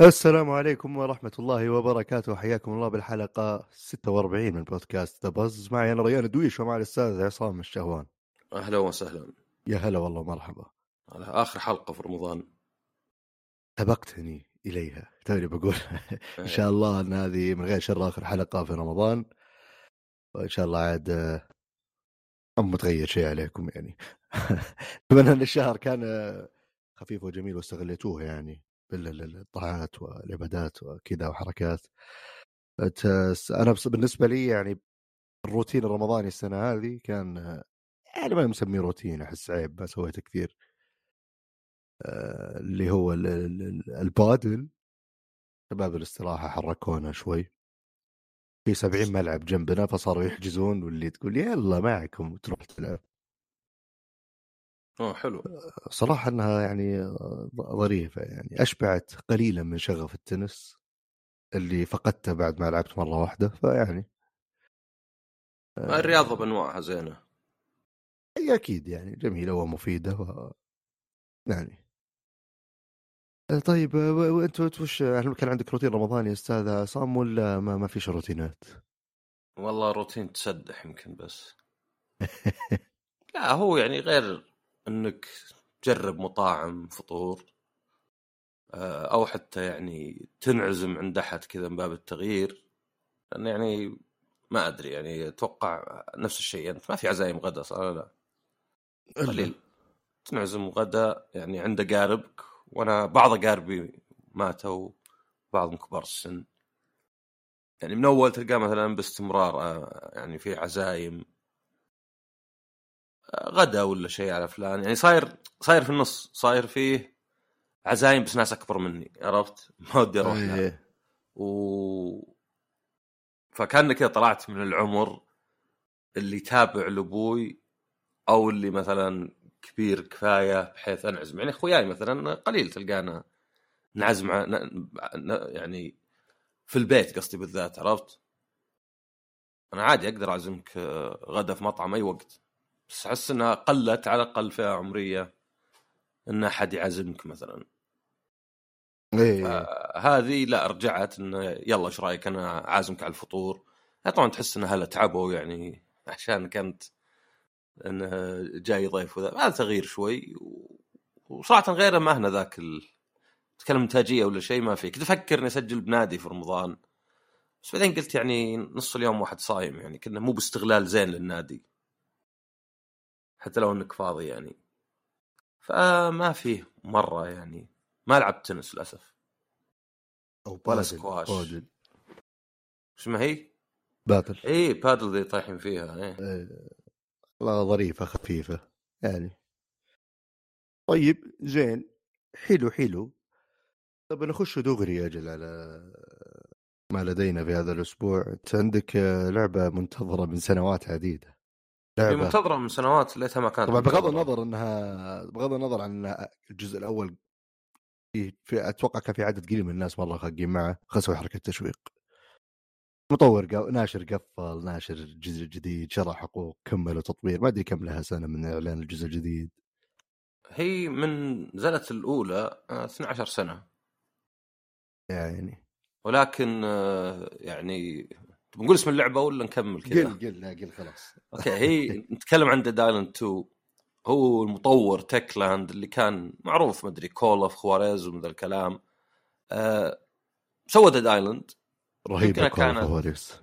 السلام عليكم ورحمة الله وبركاته. حياكم الله بالحلقة 46 من بودكاست ذا بز معي أنا ريان دويش ومع الأستاذ عصام الشهوان. أهلا وسهلا. يا هلا والله مرحبا على آخر حلقة في رمضان. سبقتني إليها. توني بقول إن شاء الله أن هذه من غير شر آخر حلقة في رمضان. وإن شاء الله عاد ما متغير شيء عليكم يعني؟ أتمنى أن الشهر كان خفيف وجميل واستغليتوه يعني بالطاعات والعبادات وكذا وحركات بس- بالنسبة لي يعني الروتين الرمضاني السنة هذه كان يعني ما مسميه روتين أحس عيب ما سويته كثير. آه، اللي هو ال- ال- ال- البادل. شباب الاستراحة حركونا شوي. في 70 ملعب جنبنا فصاروا يحجزون واللي تقول يلا معكم. تروح تلعب. اوه حلو. صراحة إنها يعني ظريفة يعني. أشبعت قليلا من شغف التنس اللي فقدته بعد ما لعبت مرة واحدة فيعني آه، الرياضة بأنواعها زينة. هي أكيد يعني جميلة ومفيدة و... يعني آه، طيب وأنت وش هل كان عندك روتين رمضاني يا أستاذ عصام ولا ما, ما فيش روتينات؟ والله روتين تسدح يمكن بس. لا هو يعني غير إنك تجرب مطاعم فطور آه، أو حتى يعني تنعزم عند أحد كذا من باب التغيير. لأن يعني ما أدري يعني أتوقع نفس الشيء. انت ما في عزايم غدا صار لا؟ قليل. تنعزم غدا يعني عند اقاربك وأنا بعض أقاربي ماتوا بعضهم كبار السن. يعني من أول تلقاه مثلا باستمرار آه، يعني في عزايم. آه، غدا ولا شيء على فلان. يعني صاير صاير في النص صاير فيه عزايم بس ناس أكبر مني عرفت؟ ما ودي أروح لها. و فكان كذا طلعت من العمر اللي تابع لأبوي أو اللي مثلا كبير كفاية بحيث انعزم يعني إخوياي مثلا قليل تلقانا نعزم. يعني في البيت قصدي بالذات عرفت؟ أنا عادي أقدر أعزمك آه، غدا في مطعم أي وقت بس أحس إنها قلت على الأقل فئة عمرية إن أحد يعزمك مثلا إيه آه، هذه لا رجعت انه يلا إيش رأيك أنا عازمك على الفطور طبعا تحس ان هلا تعبوا يعني عشان كنت إنه جاي ضيف وذا هذا تغيير شوي. وصراحة غيره ما هنا ذاك ال... تكلم إنتاجية ولا شيء ما في كنت أفكر إني أسجل بنادي في رمضان بس بعدين قلت يعني نص اليوم واحد صايم يعني كنا مو باستغلال زين للنادي حتى لو إنك فاضي يعني فما فيه مرة يعني ما لعبت تنس للأسف أو ولا سكواش. إيش ما هي؟ بادل اي بادل ذي طايحين فيها إيه. إيه. والله ظريفة خفيفة يعني. طيب زين حلو حلو. طب نخش دغري يا أجل على ما لدينا في هذا الأسبوع. أنت عندك آه، لعبة منتظرة من سنوات عديدة. هي لعبة. منتظرة من سنوات ليتها ما كانت. طبعا بغض. النظر إنها بغض النظر عن إن الجزء الأول في, في أتوقع كان في عدد قليل من الناس مرة خاقين معه خسوا حركة تسويق مطور قا... ناشر قفل ناشر جزء جديد شرى حقوق كملوا تطوير ما أدري كم لها سنة من إعلان الجزء الجديد. هي من نزلت الأولى آه، 12 سنة. يعني. ولكن آه، يعني تبغى نقول اسم اللعبة ولا نكمل كذا؟ قل قل لا قل خلاص. okay هي نتكلم عن Dead Island 2 هو المطور Techland اللي كان معروف مدري Call of Juarez ذا الكلام. آه سوى Dead Island رهيبه كانت- Juarez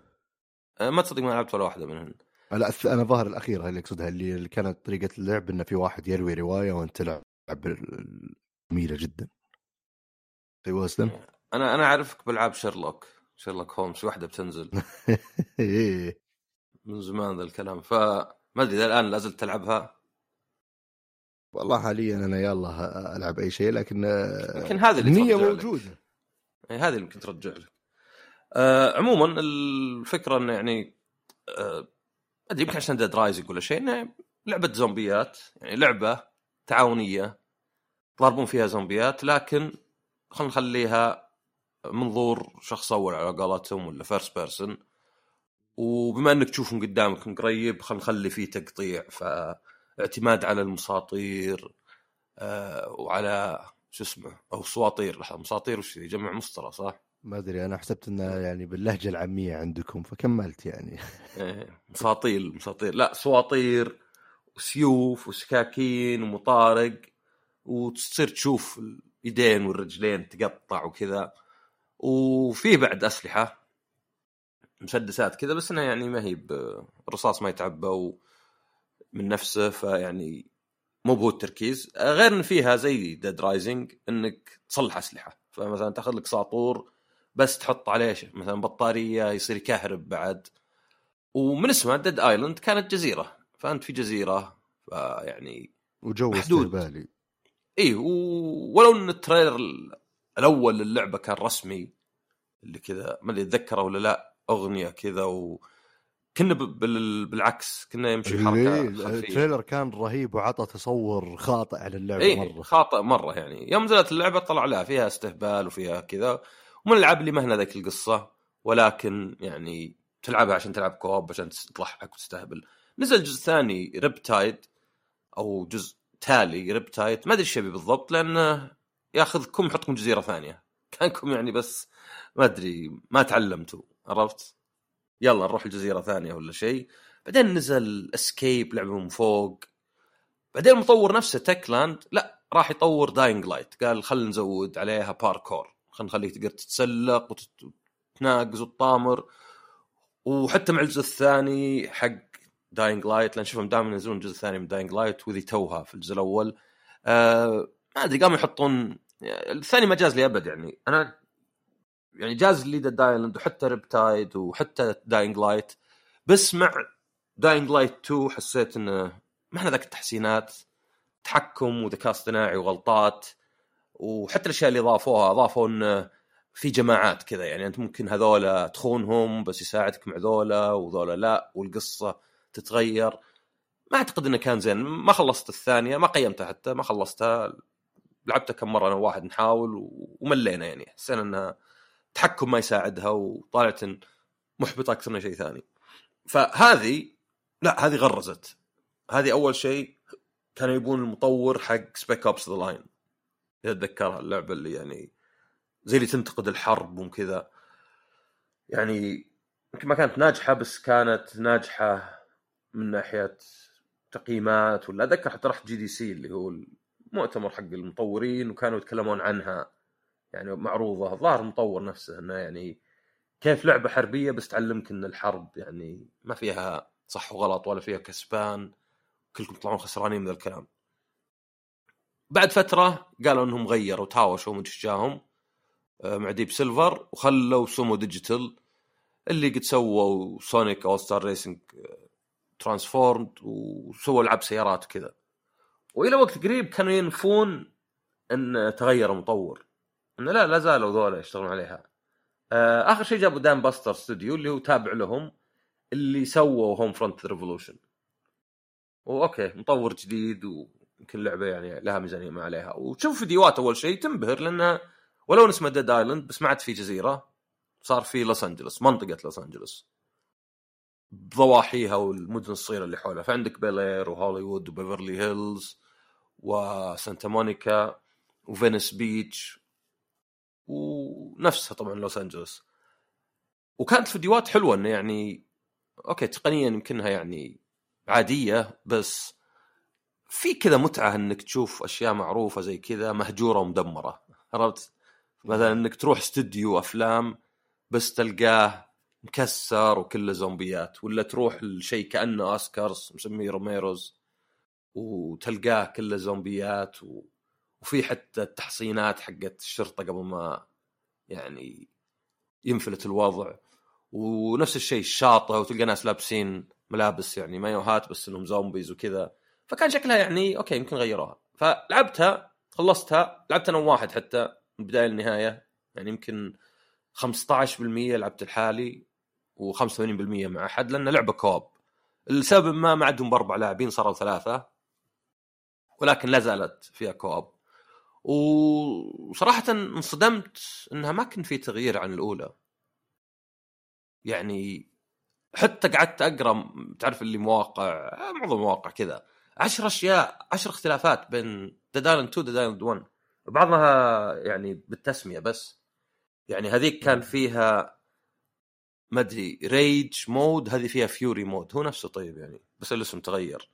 آه ما تصدق ما لعبت ولا واحدة منهن لا أنا ظاهر الاخيره اللي اقصدها اللي كانت طريقة اللعب إنه في واحد يروي رواية وأنت تلعب جميلة جدا. أيوه أسلم. أنا أنا أعرفك بالعاب Sherlock. Sherlock في واحدة بتنزل. إيه. من زمان ذا الكلام. فما أدري الآن لازلت تلعبها. والله حاليا أنا يلا ألعب أي شيء لكن آه، يمكن هذه اللي النيه. موجودة. يعني هذه اللي يمكن ترجع لك. آه عموما الفكرة إنه يعني آه أدري يمكن عشان Dead Rising ولا شيء إنه لعبة زومبيات يعني لعبة تعاونية ضاربون فيها زومبيات لكن خلينا نخليها منظور شخص أول على قولتهم ولا first person وبما إنك تشوفهم قدامك من قريب خلينا نخلي فيه تقطيع فاعتماد على السواطير آه وعلى شو اسمه أو سواطير لحظة مساطير وش جمع مسطرة صح؟ ما أدري أنا حسبت إنه يعني باللهجة العامية عندكم فكملت يعني. إيه مساطيل مساطير لا سواطير وسيوف وسكاكين ومطارق وتصير تشوف الايدين والرجلين تقطع وكذا. وفيه بعد أسلحة مسدسات كذا بس انها يعني ما هي الرصاص ما يتعبى من نفسه فيعني مو بهو التركيز. غير إن فيها زي Dead Rising إنك تصلح أسلحة. فمثلا تأخذ لك ساطور بس تحط عليه مثلا بطارية يصير يكهرب بعد. ومن اسمها Dead Island كانت جزيرة. فأنت في جزيرة فيعني وجو استهبالي. اي. ولو إن ال trailer الأول للعبة كان رسمي اللي كذا ما أدري أتذكره ولا لا أغنية كذا و كنا بالعكس كنا يمشي حركة ال trailer كان رهيب وعطى تصور خاطئ على اللعبه إيه مرة. خاطئ مرة يعني. يوم نزلت اللعبة طلع لها فيها استهبال وفيها كذا. ومن الالعاب اللي ما هنا ذيك القصة ولكن يعني تلعبها عشان تلعب co-op عشان تضحك وتستهبل. نزل جزء ثاني Riptide أو جزء تالي Riptide ما أدري إيش بالضبط لأنه ياخذكم يحطكم جزيرة ثانية. كانكم يعني بس ما أدري ما تعلمتوا عرفت؟ يلا نروح الجزيرة ثانية ولا شيء. بعدين نزل Escape لعبه من فوق. بعدين المطور نفسه Techland لا راح يطور Dying Light قال خلينا نزود عليها باركور خلينا نخليك تقدر تتسلق وتتناقز وتطامر. وحتى مع الجزء الثاني حق Dying Light لأن شوفهم دائما ينزلون الجزء الثاني من Dying Light وذي توها في الجزء الأول. آه ما أدري قاموا يحطون الثاني ما جاز لي أبد يعني. أنا يعني جاز لي Dead Island وحتى Riptide وحتى Dying Light بس مع Dying Light 2 حسيت إنه ما إحنا ذاك التحسينات تحكم وذكاء اصطناعي وغلطات. وحتى الأشياء اللي ضافوها اضافوا انه في جماعات كذا يعني أنت ممكن هذولا تخونهم بس يساعدك مع ذولا وذولا لا والقصة تتغير. ما أعتقد إنه كان زين. ما خلصت الثانية ما قيمتها حتى ما خلصتها. لعبتها كم مرة أنا وواحد نحاول وملينا يعني. حسينا إنها تحكم ما يساعدها وطالعت محبطة أكثر من شيء ثاني. فهذه لا هذه غرزت. هذه أول شيء كانوا يبون المطور حق Spec Ops The Line اذا تذكرها اللعبة اللي يعني زي اللي تنتقد الحرب وكذا يعني يمكن ما كانت ناجحة بس كانت ناجحة من ناحية تقييمات ولا أتذكر حتى رحت جي دي سي اللي هو المؤتمر حق المطورين وكانوا يتكلمون عنها. يعني معروضة الظاهر المطور نفسه إنه يعني كيف لعبة حربية بس تعلمك إن الحرب يعني ما فيها صح وغلط ولا فيها كسبان كلكم تطلعون خسرانين من الكلام. بعد فترة قالوا إنهم غيروا تهاوشوا من جاهم آه، مع Deep Silver وخلوا Sumo Digital اللي قد سووا Sonic All-Stars Racing Transformed وسووا العاب سيارات وكذا. وإلى وقت قريب كانوا ينفون إن تغير المطور انه لا لا زالوا ذولا يشتغلون عليها. آه آخر شيء جابوا Dambuster Studio اللي هو تابع لهم اللي سووا Homefront Revolution و okay مطور جديد ويمكن لعبة يعني لها ميزانية ما عليها. وتشوف فيديوهات أول شيء تنبهر لانها ولو اسمها Dead Island بس ما عاد في جزيرة صار في لوس انجلوس منطقة لوس انجلوس بضواحيها والمدن الصغيرة اللي حولها. فعندك بيل إير وهوليوود وبيفرلي هيلز وسانتا مونيكا وفينيس بيتش ونفسها طبعا لوس انجلوس وكانت فيديوهات حلوة إنه يعني okay تقنيا يمكنها يعني عادية بس في كذا متعة إنك تشوف أشياء معروفة زي كذا مهجورة ومدمرة عرفت؟ مثلا إنك تروح استوديو أفلام بس تلقاه مكسر وكله زومبيات ولا تروح لشيء كأنه أوسكارز مسميه Romeros وتلقاه كله زومبيات و... وفي حتى التحصينات حقت الشرطة قبل ما يعني ينفلت الوضع ونفس الشيء الشاطئ وتلقى ناس لابسين ملابس يعني مايوهات بس إنهم zombies وكذا فكان شكلها يعني أوكي يمكن غيروها. فلعبتها خلصتها لعبت أنا واحد حتى من البدايه للنهايه يعني يمكن 15% لعبت الحالي و85% مع أحد لأن لعبة كوب. لسبب ما ما عندهم بأربع لاعبين صاروا ثلاثة ولكن لا زالت فيها كوب. وصراحة انصدمت إنها ما كان في تغيير عن الأولى. يعني حتى قعدت أقرأ تعرف اللي مواقع معظم المواقع كذا. عشر أشياء عشر اختلافات بين Dead Island 2 Dead Island 1 بعضها يعني بالتسمية بس. يعني هذيك كان فيها ما أدري rage mode هذه فيها fury mode هو نفسه طيب يعني بس الاسم تغير.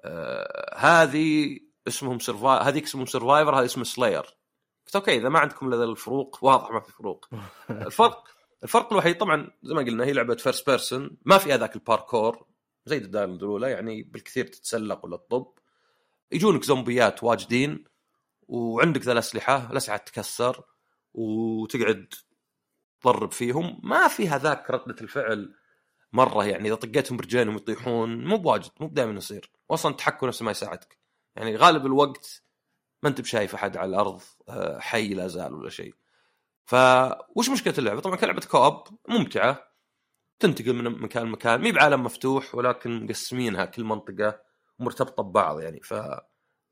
آه هذه اسمهم survivor هذيك اسمهم survivor هذا اسمه slayer قلت أوكي إذا ما عندكم الا الفروق واضح ما في فروق. الفرق الفرق الوحيد طبعا زي ما قلنا هي لعبة first person ما في هذاك الباركور زي الدائره الاولى يعني بالكثير تتسلق ولا تطب. يجونك زومبيات واجدين وعندك ذا الأسلحة الأسلحة تتكسر وتقعد تضرب فيهم. ما في هذاك ردة الفعل مرة يعني إذا طقيتهم برجلينهم يطيحون مو بواجد مو دائما يصير. واصلا التحكم نفسه ما يساعدك. يعني غالب الوقت ما أنت بشايف أحد على الأرض آه، حي لا زال ولا شيء. فوش مشكلة اللعبة؟ طبعا كلعبة co-op ممتعة. تنتقل من مكان لمكان. مي بعالم مفتوح ولكن مقسمينها كل منطقة مرتبطة ببعض يعني. ف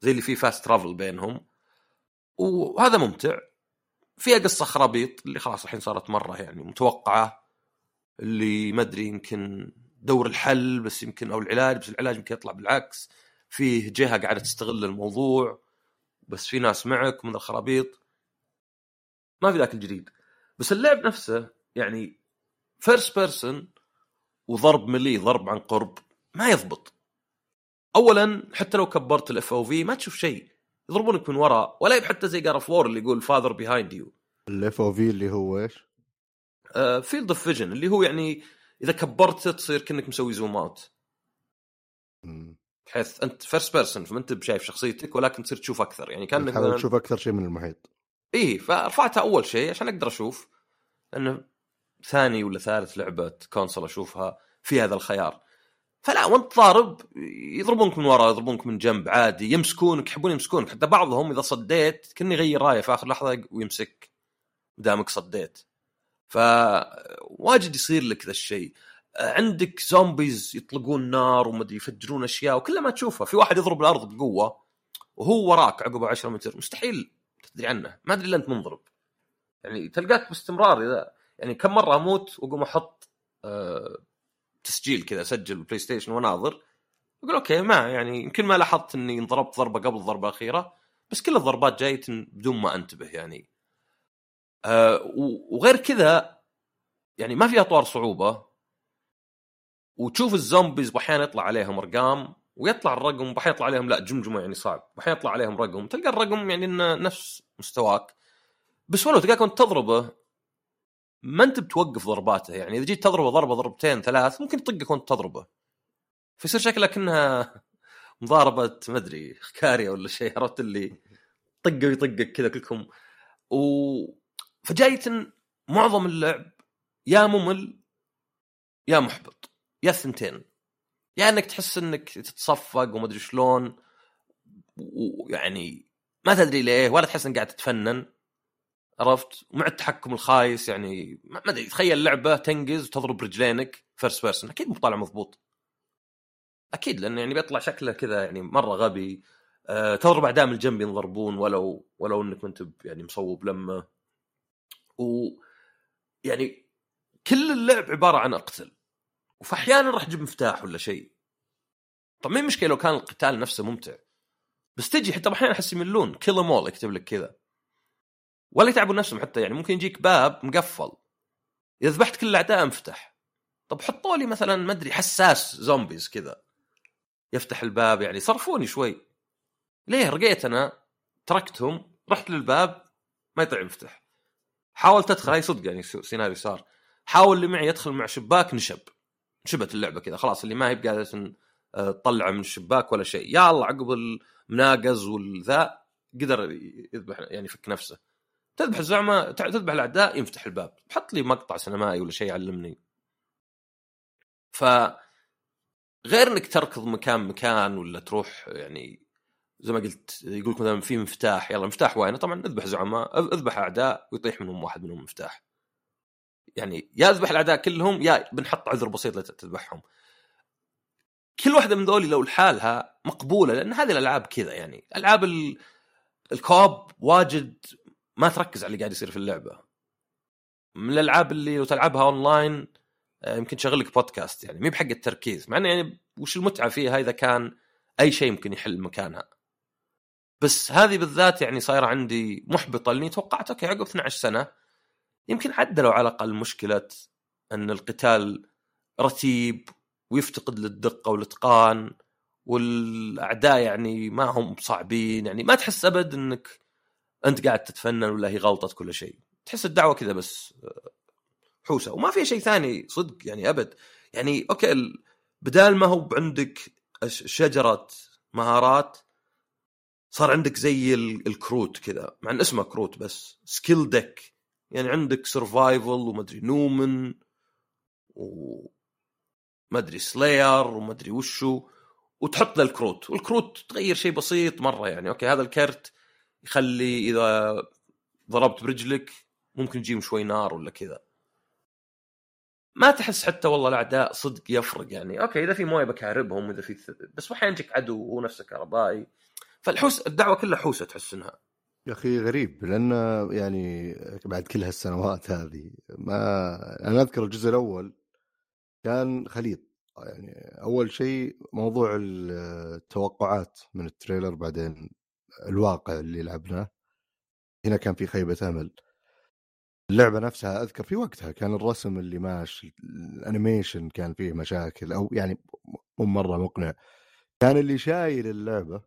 زي اللي فيه fast travel بينهم. وهذا ممتع. فيها قصة خرابيط اللي خلاص الحين صارت مرة يعني متوقعة اللي ما أدري يمكن دور الحل بس يمكن أو العلاج بس العلاج يمكن يطلع بالعكس. فيه جهة قاعدة تستغل الموضوع. بس في ناس معك من الخرابيط. ما في ذاك الجديد. بس اللعب نفسه يعني first person وضرب melee ضرب عن قرب ما يضبط. اولا حتى لو كبرت ال FOV ما تشوف شيء. يضربونك من وراء ولا حتى زي God of War اللي يقول father behind you ال FOV اللي هو إيش؟ field of vision اللي هو يعني إذا كبرته تصير كأنك مسوي zoom out بحيث أنت first person فما أنت بشايف شخصيتك ولكن تصير تشوف أكثر. يعني كان تحاول تشوف أكثر شيء من المحيط. اي فرفعتها أول شيء عشان أقدر أشوف. لأنه ثاني ولا ثالث لعبة console أشوفها في هذا الخيار. فلا وانت ضارب يضربونك من ورا يضربونك من جنب عادي يمسكونك يحبون يمسكونك حتى بعضهم إذا صديت كني يغير رايه في آخر لحظة ويمسك دامك صديت. فواجد يصير لك ذا الشيء. عندك zombies يطلقون نار ومدري يفجرون أشياء وكل ما تشوفها في واحد يضرب الأرض بقوة وهو وراك عقب 10 متر مستحيل تدري عنه ما أدري إلا أنت منضرب. يعني تلقاك باستمرار إذا يعني كم مرة أموت وأقوم أحط أه تسجيل كذا أسجل بالبلاي ستيشن وأناظر. أقول أوكي ما يعني يمكن ما لاحظت إني انضربت ضربة قبل الضربة الأخيرة بس كل الضربات جاية بدون ما أنتبه يعني. أه وغير كذا يعني ما في أطوار صعوبة. وتشوف الزومبيز واحيانا يطلع عليهم أرقام ويطلع الرقم واحيانا يطلع عليهم لا جمجمة يعني صعب. واحيانا يطلع عليهم رقم تلقى الرقم يعني إنه نفس مستواك. بس ولو تلقاك وأنت تضربه ما انت بتوقف ضرباته. يعني إذا جيت تضربه ضربة ضربتين ثلاث ممكن يطقك وانت تضربه. فيصير شكلها كانها مضاربة ما أدري كاريا ولا شيء عرفت اللي طقه ويطقك كذا كلكم. و فجاية معظم اللعب يا ممل يا محبط يا الثنتين. يا يعني إنك تحس إنك تتصفق وما أدري شلون ويعني ما تدري ليه ولا تحس إنك قاعد تتفنن. عرفت؟ ومع التحكم الخايس يعني ما أدري تخيل لعبة تنقز وتضرب رجلينك first person أكيد مو طالع مضبوط. أكيد لأنه يعني بيطلع شكله كذا يعني مرة غبي. أه تضرب أعداء من الجنب ينضربون ولو ولو إنك أنت يعني مصوب لمه و يعني كل اللعب عبارة عن اقتل. وفاحيانا راح تجيب مفتاح ولا شيء. طب ما مشكلة لو كان القتال نفسه ممتع؟ بس تجي حتى أحيانا أحس يملون كيل مول يكتب لك كذا. ولا يتعبون نفسهم حتى يعني ممكن يجيك باب مقفل. إذا ذبحت كل الأعداء انفتح. طب حطوا لي مثلا ما أدري حساس zombies كذا. يفتح الباب يعني صرفوني شوي. ليه؟ رقيت أنا تركتهم رحت للباب ما يطلع مفتح حاولت أدخل هاي صدق يعني سيناريو صار. حاول اللي معي يدخل مع شباك نشب. نشبت اللعبة كذا خلاص اللي ما هي بقاعدة آه، تطلعه من الشباك ولا شيء. يا الله عقب المناقز والذا قدر يذبح يعني يفك نفسه. تذبح الزعمة تذبح الأعداء ينفتح الباب. حط لي مقطع سينمائي ولا شيء يعلمني. ف غير إنك تركض مكان مكان ولا تروح يعني زي ما قلت يقول لك مثلا في مفتاح يلا مفتاح وين طبعا اذبح زعماء اذبح أعداء ويطيح منهم واحد منهم مفتاح. يعني يا اذبح الأعداء كلهم يا بنحط عذر بسيط لتذبحهم كل واحدة من ذولي لو لحالها مقبولة لأن هذه الألعاب كذا يعني. ألعاب ال co-op واجد ما تركز على اللي قاعد يصير في اللعبة. من الألعاب اللي لو تلعبها أونلاين آه، يمكن تشغل لك بودكاست يعني مي بحق التركيز مع إنه يعني وش المتعة فيها إذا كان أي شيء يمكن يحل مكانها. بس هذه بالذات يعني صايرة عندي محبطة لأني توقعت أوكي عقب 12 سنة يمكن عدلوا على الأقل مشكلة أن القتال رتيب ويفتقد للدقة والإتقان والأعداء يعني ما هم صعبين يعني ما تحس أبد إنك أنت قاعد تتفنن ولا هي غلطة كل شيء. تحس الدعوة كذا بس آه، حوسة. وما في شيء ثاني صدق يعني أبد. يعني أوكي بدال ما هو عندك شجرة مهارات صار عندك زي الكروت كذا. مع إن اسمه كروت بس skill deck يعني عندك survival ومدري numen و مدري slayer ومدري وشو وتحط له الكروت. والكروت تغير شيء بسيط مرة يعني. أوكي هذا الكرت يخلي إذا ضربت برجلك ممكن تجيهم شوي نار ولا كذا. ما تحس حتى والله الأعداء صدق يفرق يعني. أوكي إذا في مويه بكهربهم واذا في بس أحيانا يجيك عدو وهو نفسه كهربائي فالحوس الدعوة كلها حوسة تحس إنها. يا أخي غريب لأن يعني بعد كل هالسنوات هذه ما أنا أذكر الجزء الأول كان خليط. يعني أول شيء موضوع التوقعات من ال trailer بعدين الواقع اللي لعبناه. هنا كان في خيبة أمل. اللعبة نفسها أذكر في وقتها كان الرسم اللي ماشي ال animation كان فيه مشاكل أو يعني مو مرة مقنع. كان اللي شايل اللعبة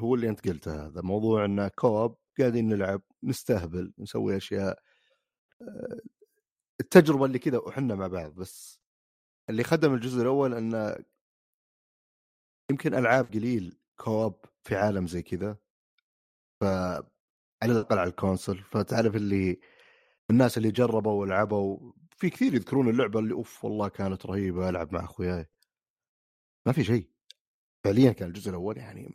هو اللي أنت قلته هذا موضوع انه كوب قاعدين نلعب نستهبل نسوي أشياء. آه، التجربة اللي كذا وحنا مع بعض بس. اللي خدم الجزء الأول انه يمكن ألعاب قليل كوب في عالم زي كذا ف على الأقل على الكونسل فتعرف اللي الناس اللي جربوا ولعبوا في كثير يذكرون اللعبة اللي أوف والله كانت رهيبة ألعب مع أخوياي. ما في شيء. فعليا كان الجزء الأول يعني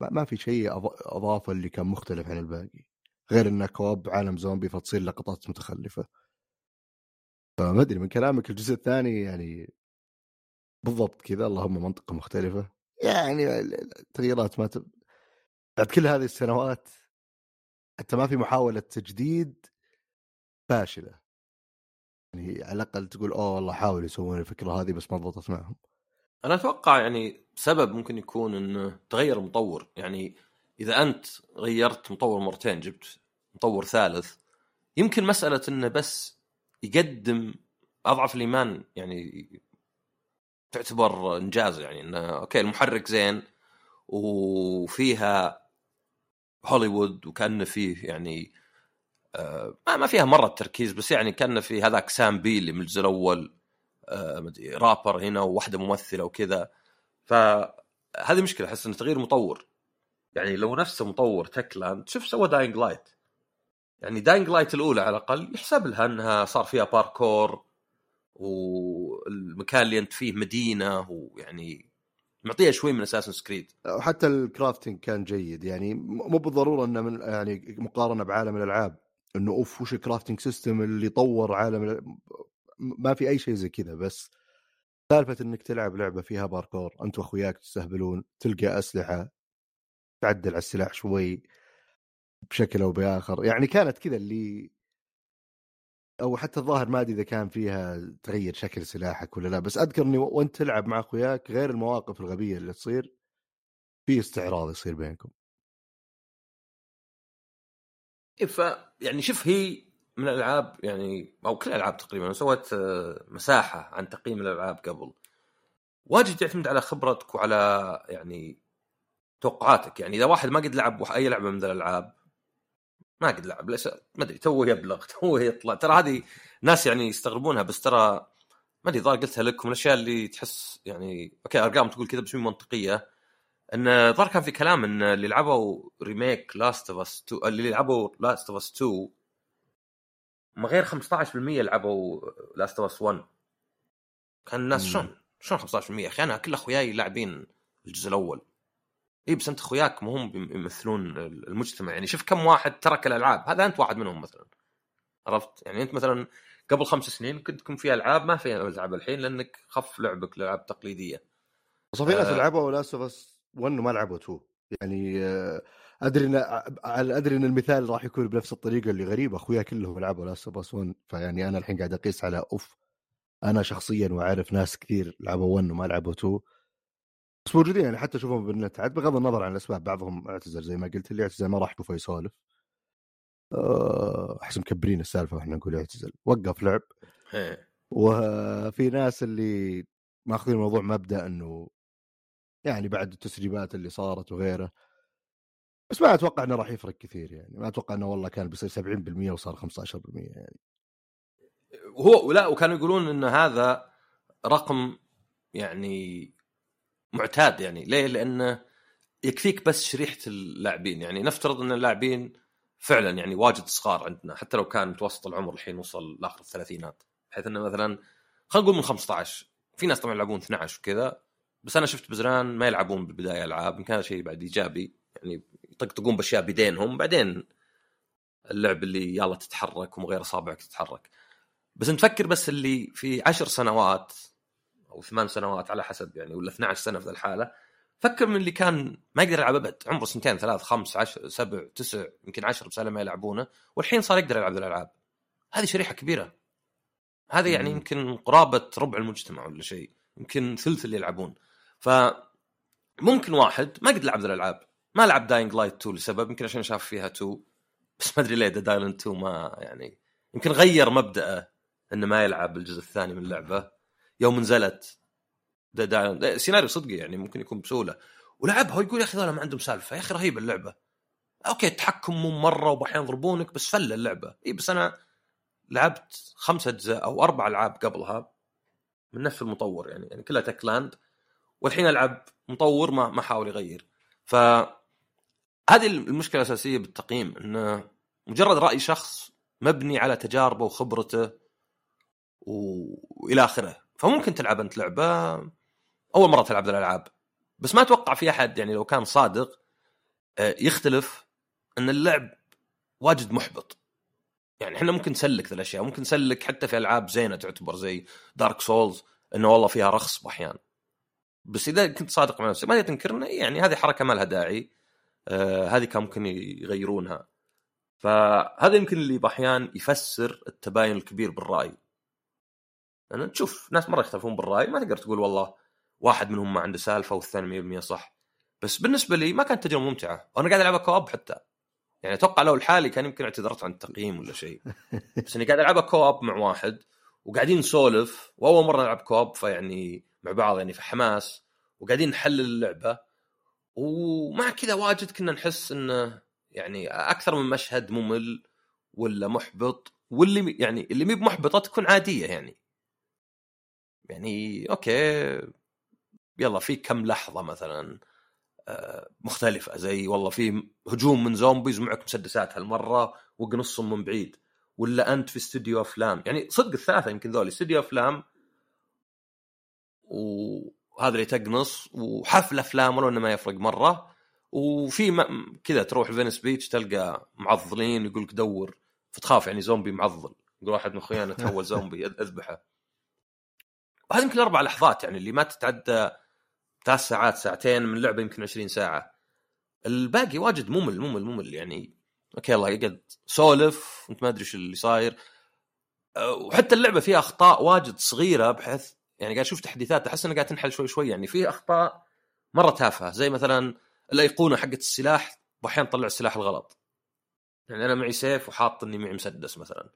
ما, ما في شيء أضافة اللي كان مختلف عن الباقي. غير إنه كواب عالم زومبي فتصير لقطات متخلفة. فما أدري من كلامك الجزء الثاني يعني بالضبط كذا اللهم منطقة مختلفة. يعني التغييرات ما ت... بعد كل هذه السنوات حتى ما في محاولة تجديد فاشلة. يعني على الأقل تقول أوه والله حاولوا يسوون الفكرة هذه بس ما ضبطت معهم. أنا أتوقع يعني سبب ممكن يكون إنه تغير المطور يعني إذا أنت غيرت مطور مرتين جبت مطور ثالث يمكن مسألة إنه بس يقدم أضعف الإيمان يعني تعتبر إنجاز يعني إنه أوكي المحرك زين وفيها هوليوود وكأن فيه يعني آه ما فيها مرة تركيز بس يعني كأن في هذاك Sam B اللي من الجزء الأول آه رابر هنا وواحدة ممثلة وكذا. فهذه مشكلة أحس انه تغيير مطور. يعني لو نفسه مطور Techland شوف سوى Dying Light. يعني Dying Light الأولى على الأقل يحسب لها إنها صار فيها باركور والمكان اللي أنت فيه مدينة ويعني معطيها شوي من Assassin's Creed وحتى ال crafting كان جيد. يعني مو بالضرورة إنه من يعني مقارنة بعالم الألعاب إنه أوف وش ال crafting system اللي طور عالم ما في أي شيء زي كذا بس سالفة إنك تلعب لعبة فيها باركور أنت وأخوياك تستهبلون تلقى أسلحة تعدل على السلاح شوي بشكل أو بآخر. يعني كانت كذا اللي أو حتى الظاهر ما أدري إذا كان فيها تغير شكل سلاحك ولا لا بس أذكر إني وأنت تلعب مع أخوياك غير المواقف الغبية اللي تصير في استعراض يصير بينكم. إيه، ف يعني شوف هي من الألعاب يعني أو كل الألعاب تقريبا سويت آه، مساحة عن تقييم الألعاب قبل. واجد يعتمد على خبرتك وعلى يعني توقعاتك. يعني إذا واحد ما قد لعب أي لعبة من الألعاب ما قد لعب ليش؟ ما أدري توه يبلغ توه يطلع. ترى هذه ناس يعني يستغربونها بس ترى ما أدري ظاهر قلتها لكم الأشياء اللي تحس يعني okay أرقام تقول كذا بس منطقية. إن ظهر كان في كلام إن اللي لعبوا remake Last of Us 2 اللي لعبوا Last of Us 2 ما غير 15% لعبوا Last of Us 1 كان الناس شلون شلون 15% يا أخي أنا كل أخوياي لاعبين الجزء الأول. اي بس أنت أخوياك ما هم يمثلون المجتمع. يعني شوف كم واحد ترك الألعاب. هذا أنت واحد منهم مثلا. عرفت؟ يعني أنت مثلا قبل خمس سنين كنت تكون في ألعاب ما في ألعاب الحين لأنك خف لعبك الالعاب تقليدية. بس في ناس آه. لعبوا Last of Us 1 وما لعبوا 2 يعني آه، أدري إن أدري إن المثال راح يكون بنفس الطريقة اللي غريبة. أخويا كلهم لعبوا Last of Us 1 فيعني أنا الحين قاعد أقيس على أوف. أنا شخصيا وأعرف ناس كثير لعبوا 1 وما لعبوا 2 بس موجودين يعني حتى اشوفهم بالنت. عاد بغض النظر عن الأسباب بعضهم اعتزل زي ما قلت اللي اعتزل ما راح يشوفه يسولف. آه، أحس مكبرين السالفة وإحنا نقول اعتزل وقف لعب. إيه. وفي ناس اللي ماخذين الموضوع مبدأ إنه يعني بعد التسريبات اللي صارت وغيره. بس ما أتوقع إنه راح يفرق كثير يعني. ما أتوقع إنه والله كان بيصير 70% وصار 15% يعني. هو لا وكانوا يقولون إن هذا رقم يعني معتاد يعني. ليه؟ لأنه يكفيك بس شريحة اللاعبين. يعني نفترض أن اللاعبين فعلا يعني واجد صغار عندنا حتى لو كان متوسط العمر الحين وصل لآخر الثلاثينات. بحيث أنه مثلا خلينا نقول من 15 في ناس طبعا يلعبون 12 وكذا بس أنا شفت بزران ما يلعبون بالبداية ألعاب. يمكن هذا شيء بعد إيجابي. يعني يطقطقون بأشياء بيدينهم بعدين اللعب اللي يلا تتحرك ومن غير إصابعك تتحرك. بس انت فكر بس اللي في عشر سنوات أو ثمان سنوات على حسب يعني ولا 12 سنة في الحالة. فكر من اللي كان ما يقدر يلعب أبد. عمره سنتين ثلاث خمس عشر سبع تسع يمكن عشر بس ما يلعبونه والحين صار يقدر يلعب الألعاب. هذه شريحة كبيرة. هذا يعني. يمكن قرابة ربع المجتمع ولا شيء يمكن ثلث اللي يلعبون. ف ممكن واحد ما قد لعب الألعاب. ما لعب Dying Light 2 لسبب يمكن عشان شاف فيها 2 بس ما أدري ليه Dead Island 2 ما يعني يمكن غير مبدأه إنه ما يلعب الجزء الثاني من اللعبة. يوم نزلت. دا دا سيناريو صدقي يعني ممكن يكون بسهولة. ولعبها ويقول يا أخي ذولا ما عندهم سالفة. يا أخي رهيبة اللعبة. okay التحكم مو مرة واحيانا يضربونك بس فلة اللعبة. إي بس أنا لعبت خمسة أجزاء أو أربع ألعاب قبلها من نفس المطور يعني يعني كلها Techland والحين ألعب مطور ما ما حاول يغير. ف هذه المشكلة الأساسية بالتقييم انه مجرد رأي شخص مبني على تجاربه وخبرته. وإلى آخره. فممكن تلعب أنت لعبة أول مرة تلعب الألعاب. بس ما أتوقع في أحد يعني لو كان صادق آه، يختلف إن اللعب واجد محبط. يعني إحنا ممكن نسلك ذا الأشياء ممكن نسلك حتى في ألعاب زينة تعتبر زي Dark Souls إنه والله فيها رخص باحيان بس إذا كنت صادق مع نفسك ما تنكر انه يعني هذه حركة ما لها داعي. آه هذه كان ممكن يغيرونها. فهذا يمكن اللي بأحيان يفسر التباين الكبير بالرأي. لأن تشوف ناس مرة يختلفون بالرأي ما تقدر تقول والله واحد منهم ما عنده سالفة والثاني 100% صح. بس بالنسبة لي ما كانت تجربة ممتعة. وأنا قاعد العبها كواب حتى. يعني أتوقع لو لحالي كان يمكن اعتذرت عن التقييم ولا شيء. بس إني قاعد العبها كواب مع واحد وقاعدين نسولف وأول مرة نلعب كواب فيعني مع بعض يعني في حماس وقاعدين نحلل اللعبة. ومع كذا واجد كنا نحس انه يعني أكثر من مشهد ممل ولا محبط واللي يعني اللي مي بمحبطة تكون عادية يعني. يعني okay يلا في كم لحظة مثلا آه، مختلفة زي والله في هجوم من zombies ومعك مسدسات هالمرة وقنصهم من بعيد ولا أنت في استوديو أفلام؟ يعني صدق الثلاثة يمكن ذولي استوديو أفلام وهذا اللي تقنص وحفل أفلام ولو إنه ما يفرق مرة وفي م- كذا تروح Venice Beach تلقى معضلين يقول لك دور فتخاف يعني زومبي معضل يقول واحد من أخويانا تحول زومبي أذبحه. وهذه يمكن أربع لحظات يعني اللي ما تتعدى ثلاث ساعات ساعتين من لعبة يمكن 20 ساعة. الباقي واجد ممل ممل ممل يعني. okay الله يقعد سولف وانت ما أدري إيش اللي صاير. أه، وحتى اللعبة فيها أخطاء واجد صغيرة بحيث يعني قاعد أشوف تحديثات أحس إنها قاعد تنحل شوي شوي يعني. في أخطاء مرة تافهة زي مثلا الأيقونة حقت السلاح واحيانا تطلع السلاح الغلط. يعني أنا معي سيف وحاط إني معي مسدس مثلا.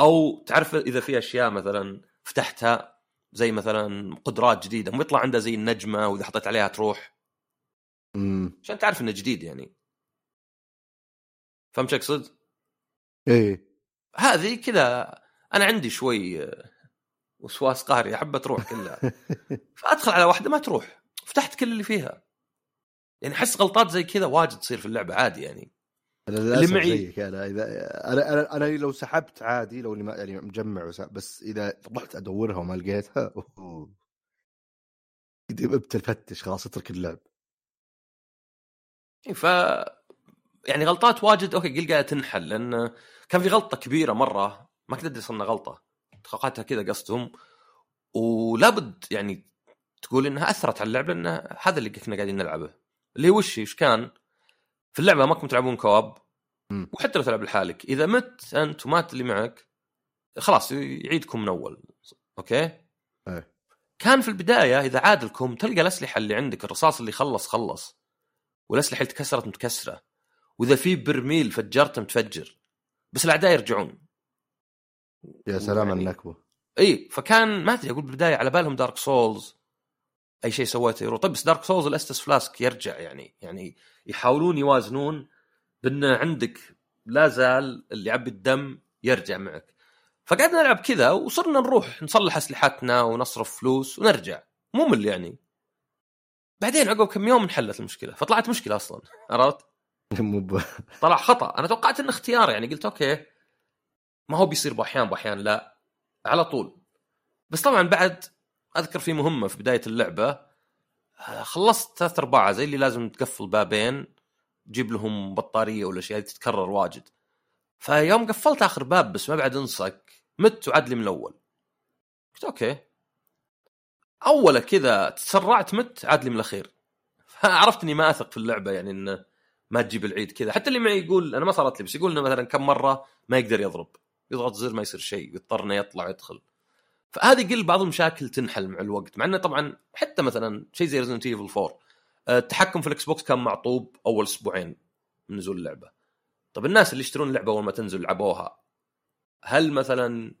أو تعرف إذا في أشياء مثلا فتحتها زي مثلا قدرات جديدة مو يطلع عندها زي النجمة وإذا حطيت عليها تروح. امم عشان تعرف إنه جديد يعني. فهمت شو أقصد؟ إيه. هذه كذا أنا عندي شوي آه، وسواس قهري أحب تروح كلها. فأدخل على واحدة ما تروح. فتحت كل اللي فيها. يعني أحس غلطات زي كذا واجد تصير في اللعبة عادي يعني. أنا للاسف معي- أنا اذا أنا أنا أنا لو سحبت عادي لو اني ما يعني مجمع وسحب بس إذا رحت أدورها وما لقيتها أوه. بتفتش خلاص اترك اللعب. ف يعني غلطات واجد. okay قل قاعدة تنحل لأن كان في غلطة كبيرة مرة ما كنت أدري صرنا غلطة. توقعتها كذا قصدهم. ولابد يعني تقول إنها أثرت على اللعبه لأن هذا اللي كنا قاعدين نلعبه. اللي وش إيش كان؟ في اللعبة ما كنتم تلعبون co-op. وحتى لو تلعب لحالك. إذا مت أنت ومات اللي معك خلاص يعيدكم من أول. okay؟ إيه. كان في البداية إذا عاد لكم تلقى الأسلحة اللي عندك الرصاص اللي خلص خلص. والأسلحة اللي تكسرت متكسرة. وإذا في برميل فجرته متفجر. بس الأعداء يرجعون. يا سلام يعني- النكبة. اي فكان ما أدري أقول بالبداية على بالهم Dark Souls أي شيء سويته يروح. طيب بس Dark Souls ال Estus Flask يرجع يعني يعني يحاولون يوازنون بأن عندك لا زال اللي يعبي الدم يرجع معك. فقعدنا نلعب كذا وصرنا نروح نصلح أسلحتنا ونصرف فلوس ونرجع. ممل يعني. بعدين عقب كم يوم انحلت المشكلة. فطلعت مشكلة أصلا. عرفت؟ طلع خطأ. أنا توقعت انه اختيار يعني قلت أوكي ما هو بيصير بأحيان بأحيان لا. على طول. بس طبعا بعد أذكر في مهمة في بداية اللعبة آه، خلصت ثلاث أرباعها زي اللي لازم تقفل بابين تجيب لهم بطارية ولا شيء تتكرر واجد. فيوم قفلت آخر باب بس ما بعد انصك مت وعد لي من الأول. قلت okay. أولة كذا تسرعت مت عاد لي من الأخير. فعرفت إني ما أثق في اللعبة يعني انه ما تجيب العيد كذا. حتى اللي معي يقول أنا ما صارت لي بس يقول إنه مثلا كم مرة ما يقدر يضرب. يضغط زر ما يصير شيء يضطر انه يطلع ويدخل فهذه قل بعض المشاكل تنحل مع الوقت مع إنه طبعا حتى مثلا شيء زي Resident Evil 4 آه، التحكم في ال Xbox كان معطوب أول أسبوعين من نزول اللعبة. طب الناس اللي يشترون اللعبة أول ما تنزل لعبوها هل مثلا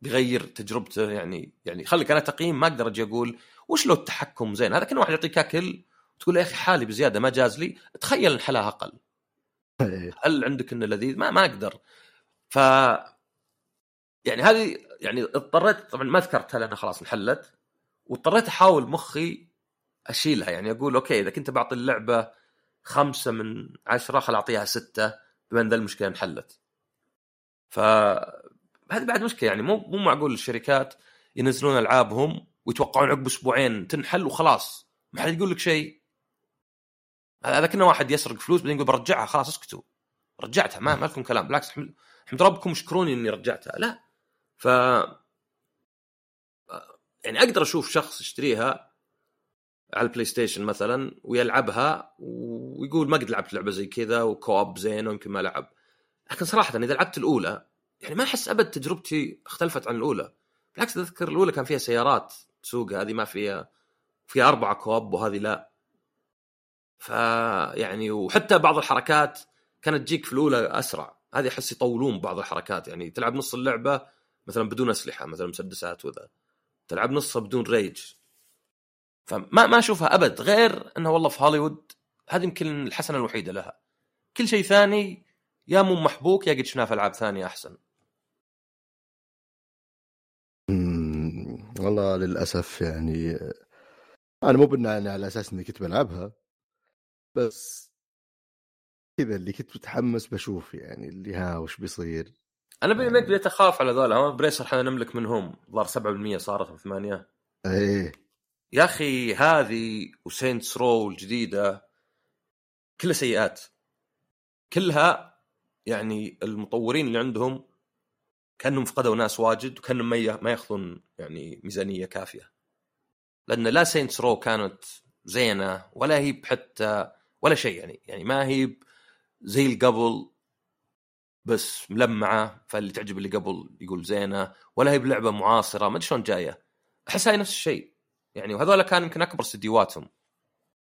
بيغير تجربته؟ يعني يعني خليك أنا تقييم ما أقدر أجي أقول وش لو التحكم زين؟ هذا كان واحد يعطيك أكل تقول يا أخي حالي بزيادة ما جاز لي تخيل انحلاها أقل. إيه. هل عندك إنه لذيذ؟ ما ما أقدر. ف يعني هذه يعني اضطريت طبعا ما ذكرتها لأنها خلاص انحلت واضطريت أحاول مخي أشيلها. يعني أقول okay إذا كنت بعطي اللعبة خمسة من عشرة خل أعطيها ستة بما إن ذا المشكلة انحلت. ف هذه بعد مشكلة. يعني مو مو معقول الشركات ينزلون ألعابهم ويتوقعون عقب أسبوعين تنحل وخلاص. ما حد يقول لك شيء. هذا كنا واحد يسرق فلوس بعدين يقول برجعها خلاص اسكتوا. رجعتها ما, ما لكم كلام. بالعكس حمد حمد ربكم اشكروني إني رجعتها. لا. ف يعني أقدر أشوف شخص يشتريها على ال PlayStation مثلا ويلعبها ويقول ما قد لعبت لعبة زي كذا و co-op زين ويمكن ما لعب. لكن صراحة إذا لعبت الأولى يعني ما أحس أبد تجربتي اختلفت عن الأولى. بالعكس أذكر الأولى كان فيها سيارات تسوقها هذه ما فيها فيها أربعة co-op وهذه لا. ف يعني وحتى بعض الحركات كانت تجيك في الأولى أسرع. هذه أحس يطولون بعض الحركات يعني تلعب نص اللعبة مثلا بدون أسلحة مثلا مسدسات وذا. تلعب نصها بدون ريج. فما ما أشوفها أبد غير انه والله في هوليوود هذه يمكن الحسنة الوحيدة لها. كل شيء ثاني يا مو محبوك يا قد شفناه في ألعاب ثانية أحسن. والله للأسف يعني أنا مو بان أنا على أساس إني كنت بلعبها. بس كذا اللي كنت متحمس بشوف يعني اللي ها وش بيصير. أنا بديت أخاف على ذولا. Embracer إحنا نملك منهم. ظهر 7% صارت من 8 إيه. يا أخي هذه و Saints Row الجديدة كلها سيئات. كلها يعني المطورين اللي عندهم كأنهم فقدوا ناس واجد وكأنهم ما يأخذون يعني ميزانية كافية. لأن لا Saints Row كانت زينة ولا هي حتى ولا شيء يعني. يعني ما هي زي اللي قبل بس ملمعة فاللي تعجب اللي قبل يقول زينة ولا هي بلعبة معاصرة ما أدري شلون جاية. أحس هاي نفس الشيء. يعني وهذول كان يمكن أكبر استديوهاتهم.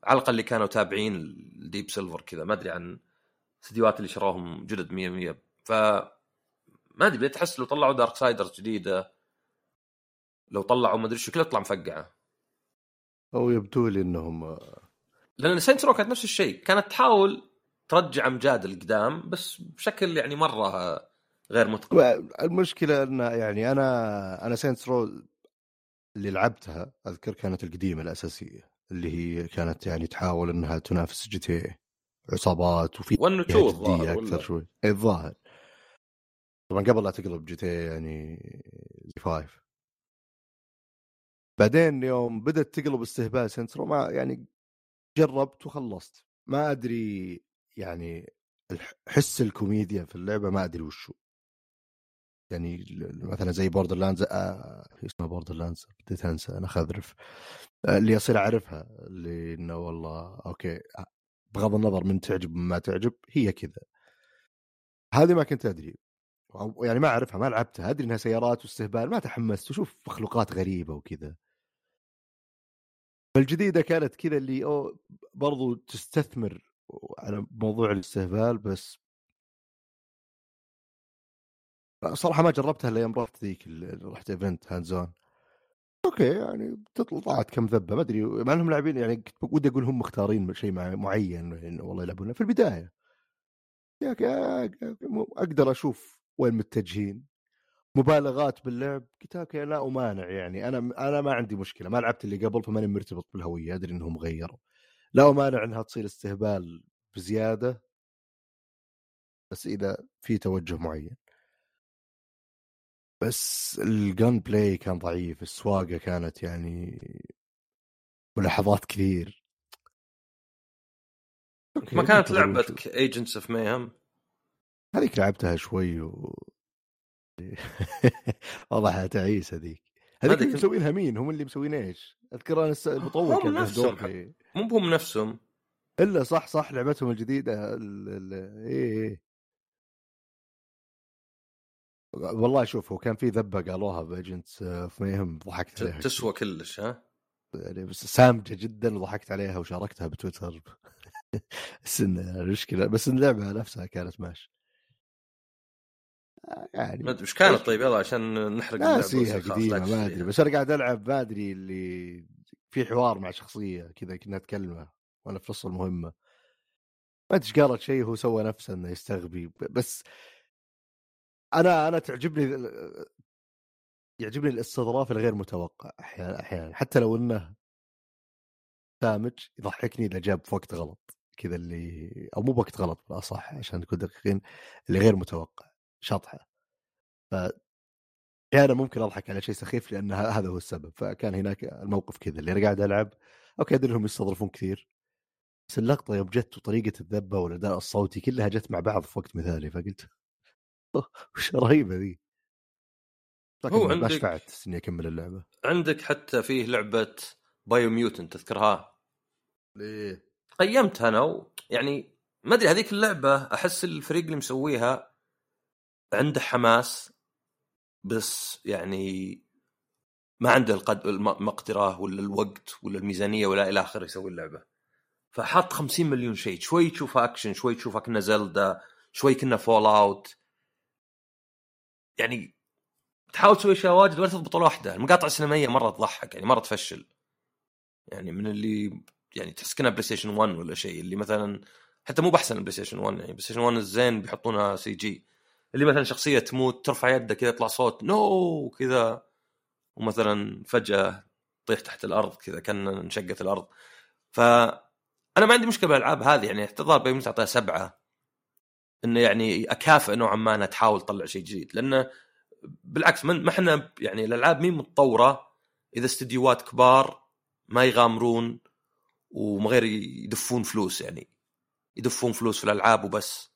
على الأقل اللي كانوا تابعين ال Deep Silver كذا. ما أدري عن استديوهات اللي شروهم جدد 100 100 ف ما أدري بديت احس لو طلعوا Darksiders جديدة لو طلعوا ما أدري شو كلها تطلع مفقعة. أو يبدو لي إنهم لأن Saints Row كانت نفس الشيء. كانت تحاول ترجع أمجاد القدام بس بشكل يعني مرة غير متقن. المشكلة إن يعني أنا أنا Saints Row اللي لعبتها أذكر كانت القديمة الأساسية اللي هي كانت يعني تحاول إنها تنافس GTA عصابات وفي جديه الظاهر أكثر شوي. إيه، الظاهر. طبعا قبل لا تقلب GTA يعني زي five. بعدين يوم بدأت تقلب استهبال Saints Row ما يعني جربت وخلصت. ما أدري يعني حس الكوميديا في اللعبة ما ادري وشو يعني مثلا زي Borderlands آه اسمها Borderlands بديت أنسى أنا خذرف آه اللي اصير أعرفها اللي إنه والله okay آه، بغض النظر من تعجب ما تعجب هي كذا. هذه ما كنت أدري. يعني ما أعرفها ما لعبتها أدري إنها سيارات واستهبال ما تحمست وشوف مخلوقات غريبة وكذا. فالجديدة كانت كذا اللي أو برضو تستثمر على موضوع الاستهبال بس صراحة ما جربتها إلا يوم رحت ذيك رحت event hands-on okay يعني تطلع طلعت كم ذبة ما أدري مع إنهم لاعبين يعني كنت ودي أقول هم مختارين شيء معين يعني والله يلعبونه. في البداية يا أقدر أشوف وين متجهين. مبالغات باللعب قلت okay لا أمانع يعني. أنا أنا ما عندي مشكلة. ما لعبت اللي قبل فماني مرتبط بالهوية أدري إنهم غيروا. لا امانع إنها تصير استهبال بزيادة بس إذا في توجه معين. بس ال gunplay كان ضعيف السواقة كانت يعني ملاحظات كثير. ما كانت لعبتك Agents of Mayhem هذيك لعبتها شوي و وضعها تعيس هذيك. هذيك مسوينها مين؟ هم اللي مسوين إيش؟ أذكر أنا المطور كان نفسهم مو هم نفسهم. إلا صح صح لعبتهم الجديدة اي اي والله شوف هو كان في ذبة قالوها ب Agents of Mayhem ضحكت عليها تسوى كلش ها؟ يعني بس سامجة جدا وضحكت عليها وشاركتها بتويتر. بس المشكلة بس اللعبة نفسها كانت ماشي. يعني ما أدري إيش كانت طيب يلا عشان نحرق ناسيها قديمة ما أدري بس أنا قاعد ألعب ما أدري اللي في حوار مع شخصية كذا كنا نتكلمه وأنا في نص المهمة. ما أدري قالت شيء هو سوى نفسه إنه يستغبي. بس أنا أنا تعجبني يعجبني الاستظراف الغير متوقع أحيانا أحيانا. حتى لو إنه سامج يضحكني إذا جاب في وقت غلط. كذا اللي أو مو بوقت غلط بالأصح عشان نكون دقيقين اللي غير متوقع شطحة. أحيانا ممكن أضحك على شيء سخيف لأن هذا هو السبب فكان هناك الموقف كذا اللي أنا قاعد ألعب أوكي أدري إنهم يستظرفون كثير بس اللقطة يوم جت وطريقة الذبة والأداء الصوتي كلها جت مع بعض في وقت مثالي فقلت وش رهيبه ذي هو عندك ما شفعت إني أكمل اللعبة عندك حتى فيه لعبة Biomutant تذكرها؟ ليه؟ قيمتها أنا و... يعني ما أدري هذيك اللعبة أحس الفريق اللي مسويها عنده حماس بس يعني ما عنده القد... المقدره ولا الوقت ولا الميزانية ولا إلى آخره يسوي اللعبة. فحط 50 مليون شيء شوي تشوفها اكشن شوي تشوفها كنا Zelda شوي كنا Fallout يعني تحاول تسوي أشياء واجد ولا تضبط واحدة. المقاطع السينمائية مرة تضحك يعني مرة تفشل. يعني من اللي يعني تحس كنا PlayStation 1 ولا شيء اللي مثلا حتى مو بأحسن PlayStation 1 يعني PlayStation 1 الزين بيحطونها CG اللي مثلا شخصية تموت ترفع يدك كذا يطلع صوت no كذا ومثلا فجأة تطيح تحت الأرض كذا كأن انشقت الأرض. ف أنا ما عندي مشكلة بالألعاب هذه يعني احتضار بيوم تعطيها سبعة. إنه يعني أكافئ نوعا ما إنها تحاول تطلع شيء جديد. لأنه بالعكس ما إحنا يعني الألعاب مين متطورة إذا استديوهات كبار ما يغامرون وما غير يدفون فلوس يعني. يدفون فلوس في الألعاب وبس.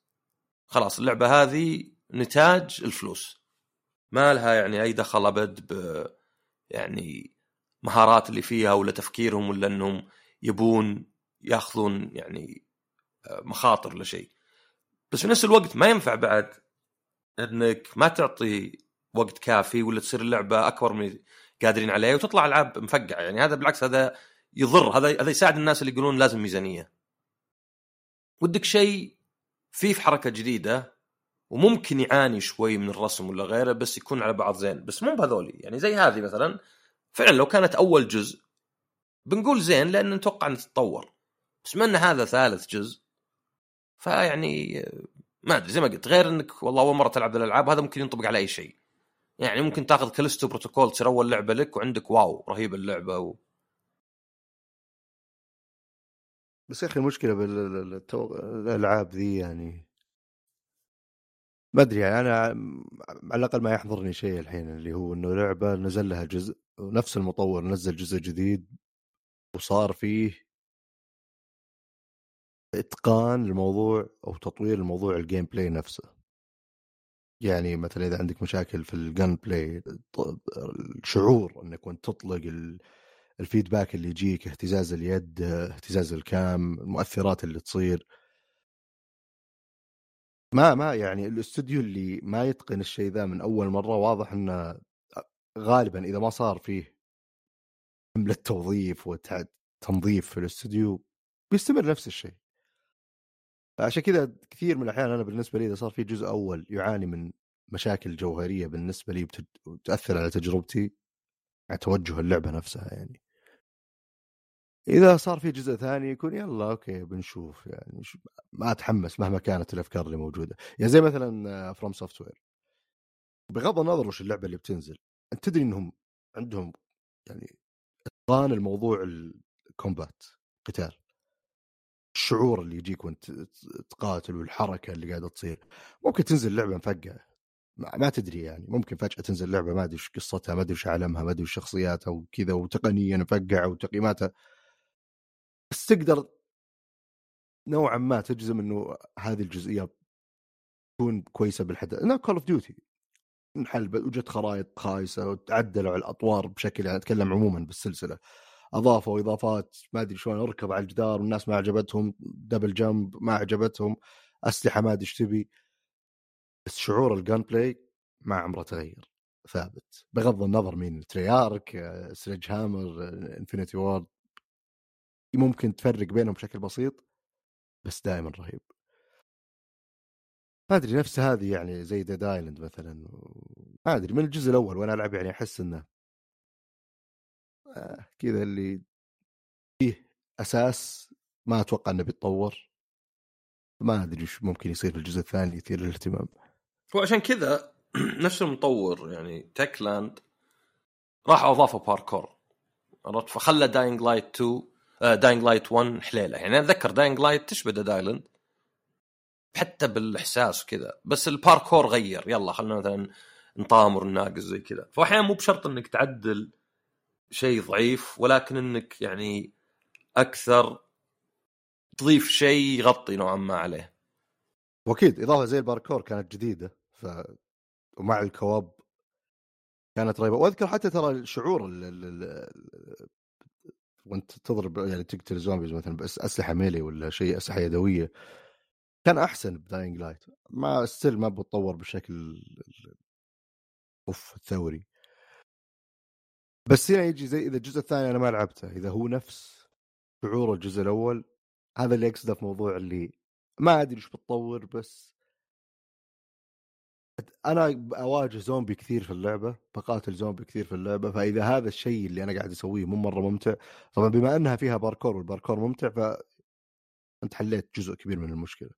خلاص اللعبة هذه نتاج الفلوس. ما لها يعني أي دخل أبد ب يعني مهارات اللي فيها ولا تفكيرهم ولا إنهم يبون يأخذون يعني مخاطر لشيء بس في نفس الوقت ما ينفع بعد إنك ما تعطي وقت كافي ولا تصير اللعبة أكبر من قادرين عليه وتطلع ألعاب مفقعة. يعني هذا بالعكس هذا يضر هذا هذا يساعد الناس اللي يقولون لازم ميزانية. ودك شيء فيه في حركة جديدة وممكن يعاني شوي من الرسم ولا غيره بس يكون على بعض زين. بس مو بهذولي. يعني زي هذه مثلا فعلا لو كانت أول جزء بنقول زين لأن نتوقع انها تتطور بس ما إن هذا ثالث جزء فيعني ما أدري زي ما قلت غير إنك والله أول مرة تلعب الألعاب هذا ممكن ينطبق على أي شيء. يعني ممكن تاخذ Callisto Protocol تصير أول لعبة لك وعندك wow رهيبه اللعبة و... بس يا أخي المشكلة بالألعاب ذي يعني ما أدري يعني أنا على الأقل ما يحضرني شيء الحين اللي هو إنه لعبة نزل لها جزء ونفس المطور نزل جزء جديد وصار فيه إتقان الموضوع أو تطوير الموضوع ال gameplay نفسه. يعني مثلا إذا عندك مشاكل في ال gameplay الشعور إنك وأنت تطلق ال feedback اللي يجيك اهتزاز اليد اهتزاز ال cam المؤثرات اللي تصير. ما ما يعني الاستوديو اللي ما يتقن الشيء ذا من أول مرة واضح إنه غالبا إذا ما صار فيه حملة توظيف وتنظيف في الاستوديو بيستمر نفس الشيء. عشان كذا كثير من الأحيان أنا بالنسبة لي إذا صار في جزء أول يعاني من مشاكل جوهرية بالنسبة لي بتاثر على تجربتي على توجه اللعبة نفسها يعني. إذا صار في جزء ثاني يكون يلا okay بنشوف يعني ما أتحمس مهما كانت الأفكار اللي موجودة. يعني زي مثلا FromSoftware بغض النظر وش اللعبة اللي بتنزل أنت تدري إنهم عندهم يعني أتقان الموضوع ال combat قتال. الشعور اللي يجيك وأنت تقاتل والحركة اللي قاعدة تصير. ممكن تنزل لعبة مفقعه ما تدري يعني. ممكن فجأة تنزل لعبة ما أدري إيش قصتها ما أدري إيش عالمها ما أدري شخصياتها وكذا وتقنيا مفقعة وتقييماتها. بس تقدر نوعا ما تجزم إنه هذه الجزئية تكون كويسة بالحد أنا Call of Duty انحل وجدت خرائط خايسة وتعدلوا على الأطوار بشكل يعني أتكلم عموما بالسلسلة. أضافوا إضافات ما أدري شلون أركب على الجدار والناس ما عجبتهم double jump ما عجبتهم أسلحة ما أدري إيش تبي. بس شعور ال gunplay ما عمره تغير ثابت. بغض النظر مين Treyarch Sledgehammer Infinity Ward ممكن تفرق بينهم بشكل بسيط بس دائما رهيب. ما أدري نفس هذه يعني زي Dead Island مثلا ما أدري من الجزء الأول وأنا ألعب يعني أحس إنه آه كذا اللي فيه أساس ما أتوقع إنه بيتطور. ما أدري إيش ممكن يصير في الجزء الثاني يثير الاهتمام. هو عشان كذا نفس المطور يعني Techland راح اضافوا باركور عرفت؟ فخلى Dying Light 2 Dying Light 1 حليلة. يعني أتذكر Dying Light تشبه Dead Island حتى بالإحساس وكذا بس الباركور غير. يلا خلينا مثلا نطامر الناقص زي كذا. فاحيانا مو بشرط إنك تعدل شيء ضعيف ولكن إنك يعني أكثر تضيف شيء يغطي نوعا ما عليه. وأكيد إضافة زي الباركور كانت جديدة ف ومع الكواب كانت رهيبة. وأذكر حتى ترى الشعور ال... ال... ال... وأنت تضرب يعني تقتل زومبيز مثلا بس أسلحة ميلي ولا شيء أسلحة يدوية. كان أحسن بداينج لايت. ما ستيل ما بتطور بشكل أوف الثوري بس هنا يجي زي إذا الجزء الثاني أنا ما لعبته إذا هو نفس شعور الجزء الأول هذا اللي اقصده في موضوع اللي ما أدري إيش بتطور بس أنا أواجه زومبي كثير في اللعبة بقاتل زومبي كثير في اللعبة فإذا هذا الشيء اللي أنا قاعد أسويه مو مرة ممتع طبعا بما أنها فيها باركور والباركور ممتع ف أنت حليت جزء كبير من المشكلة.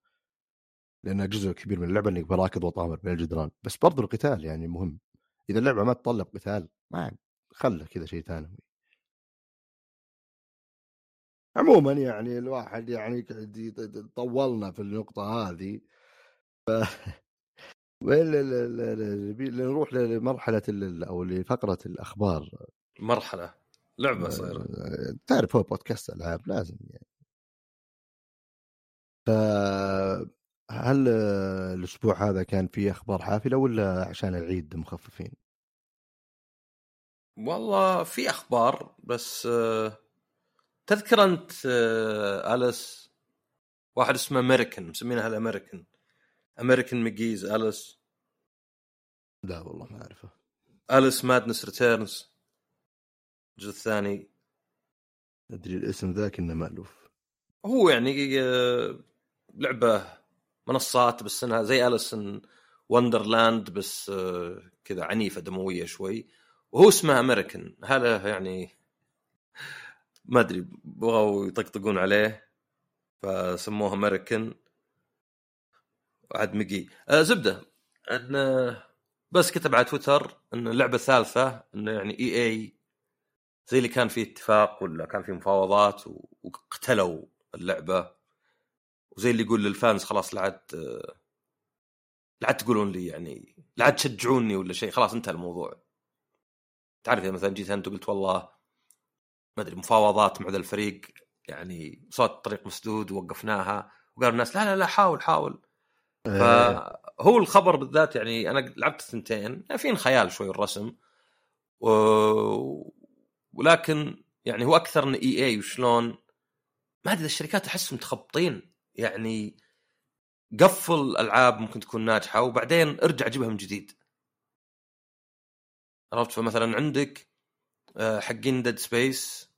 لأن جزء كبير من اللعبة إنك براكض وطامر بين الجدران. بس برضو القتال يعني مهم. إذا اللعبة ما تطلب قتال ما خله كذا شيء ثانوي. عموما يعني الواحد يعني طولنا في النقطة هذه. نروح لمرحلة أو لفقرة الأخبار. مرحلة. لعبة صايرة تعرف هو بودكاست ألعاب؟ لازم يعني. ف هل الأسبوع هذا كان فيه أخبار حافلة ولا عشان العيد مخففين؟ والله في أخبار بس تذكر أنت Alice واحد اسمه أمريكان مسمينها ال American. American McGee's Alice لا والله ما أعرفه. Alice Madness Returns الجزء الثاني. أدري الاسم ذاك إنه مألوف. هو يعني لعبة منصات بس إنها زي Alice in وندرلاند بس آه، كذا عنيفة دموية شوي. وهو اسمه امريكان هذا يعني ما أدري بغوا يطقطقون عليه فسموه امريكان وعد مقي. آه زبدة. إن بس كتب على تويتر إن اللعبة الثالثه انه يعني إي إي زي اللي كان فيه اتفاق ولا كان فيه مفاوضات وقتلوا اللعبة. وزي اللي يقول لل fans خلاص لا عاد لا عاد تقولون لي يعني لا عاد تشجعوني ولا شيء. خلاص انتهى الموضوع. تعرف إذا مثلا جيت أنت وقلت والله ما أدري مفاوضات مع ذا الفريق يعني صوت طريق مسدود ووقفناها وقالوا الناس لا لا لا حاول حاول. فهو الخبر بالذات يعني أنا لعبت الثنتين في خيال شوي الرسم. و... ولكن يعني هو أكثر من EA وشلون ما أدري الشركات احس متخبطين. يعني قفل ألعاب ممكن تكون ناجحة وبعدين ارجع جيبها من جديد. عرفت؟ فمثلا عندك آه، حقين Dead Space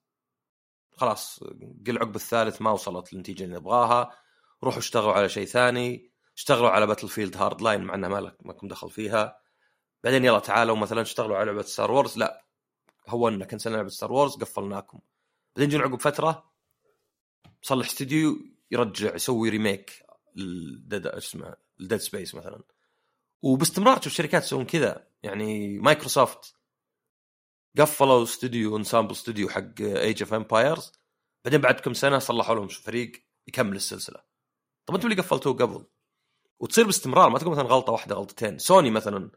خلاص قل عقب الثالث ما وصلت للنتيجة اللي نبغاها. روحوا اشتغلوا على شيء ثاني. اشتغلوا على Battlefield Hardline مع انها ما لكم دخل فيها. بعدين يلا تعالوا مثلا اشتغلوا على لعبة Star Wars لا هو انه كنسلنا لعبة Star Wars قفلناكم. بعدين يجون عقب فترة صلح استديو يرجع يسوي remake ال Dead اسمه ال Dead Space مثلا. وباستمرار تشوف شركات يسوون كذا. يعني مايكروسوفت قفلوا studio Ensemble Studio حق Age of Empires بعدين بعد كم سنة صلحوا لهم فريق يكمل السلسلة. طب أنتم اللي قفلتوه قبل؟ وتصير باستمرار ما تقول مثلا غلطة واحدة غلطتين. سوني مثلا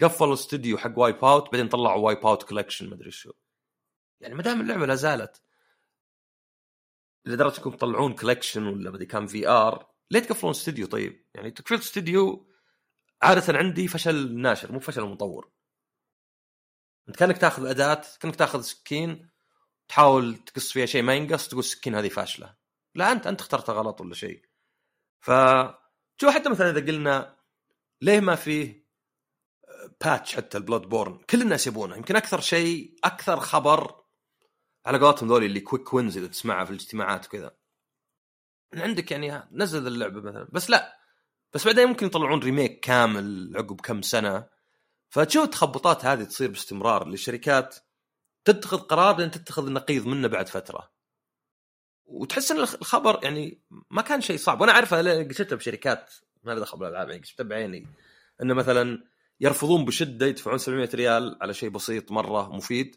قفلوا استوديو حق Wipeout بعدين طلعوا Wipeout collection ما أدري شو. يعني ما دام اللعبة لا زالت لدرجة إنكم تطلعون collection ولا بدي كان VR ليه تقفلون استوديو طيب؟ يعني تقفيل استوديو عادة عندي فشل الناشر مو فشل المطور أنت كأنك تاخذ أداة كأنك تاخذ سكين تحاول تقص فيها شيء ما ينقص تقول السكين هذه فاشلة. لا أنت أنت اخترتها غلط ولا شيء. ف شو حتى مثلا إذا قلنا ليه ما فيه patch حتى ال Bloodborne كل الناس يبونه. يمكن أكثر شيء أكثر خبر على قولتهم ذولي اللي quick wins إذا تسمعها في الاجتماعات وكذا. عندك يعني نزل اللعبة مثلا. بس لا. بس بعدين ممكن يطلعون remake كامل عقب كم سنة. فتشوف التخبطات هذه تصير باستمرار؟ للشركات تتخذ قرار بعدين تتخذ النقيض منه بعد فترة. وتحس إن الخبر يعني ما كان شيء صعب. وأنا أعرف شفتها بشركات ما دخل بالألعاب يعني شفتها بعيني انه مثلا يرفضون بشدة يدفعون 700 ريال على شيء بسيط مرة مفيد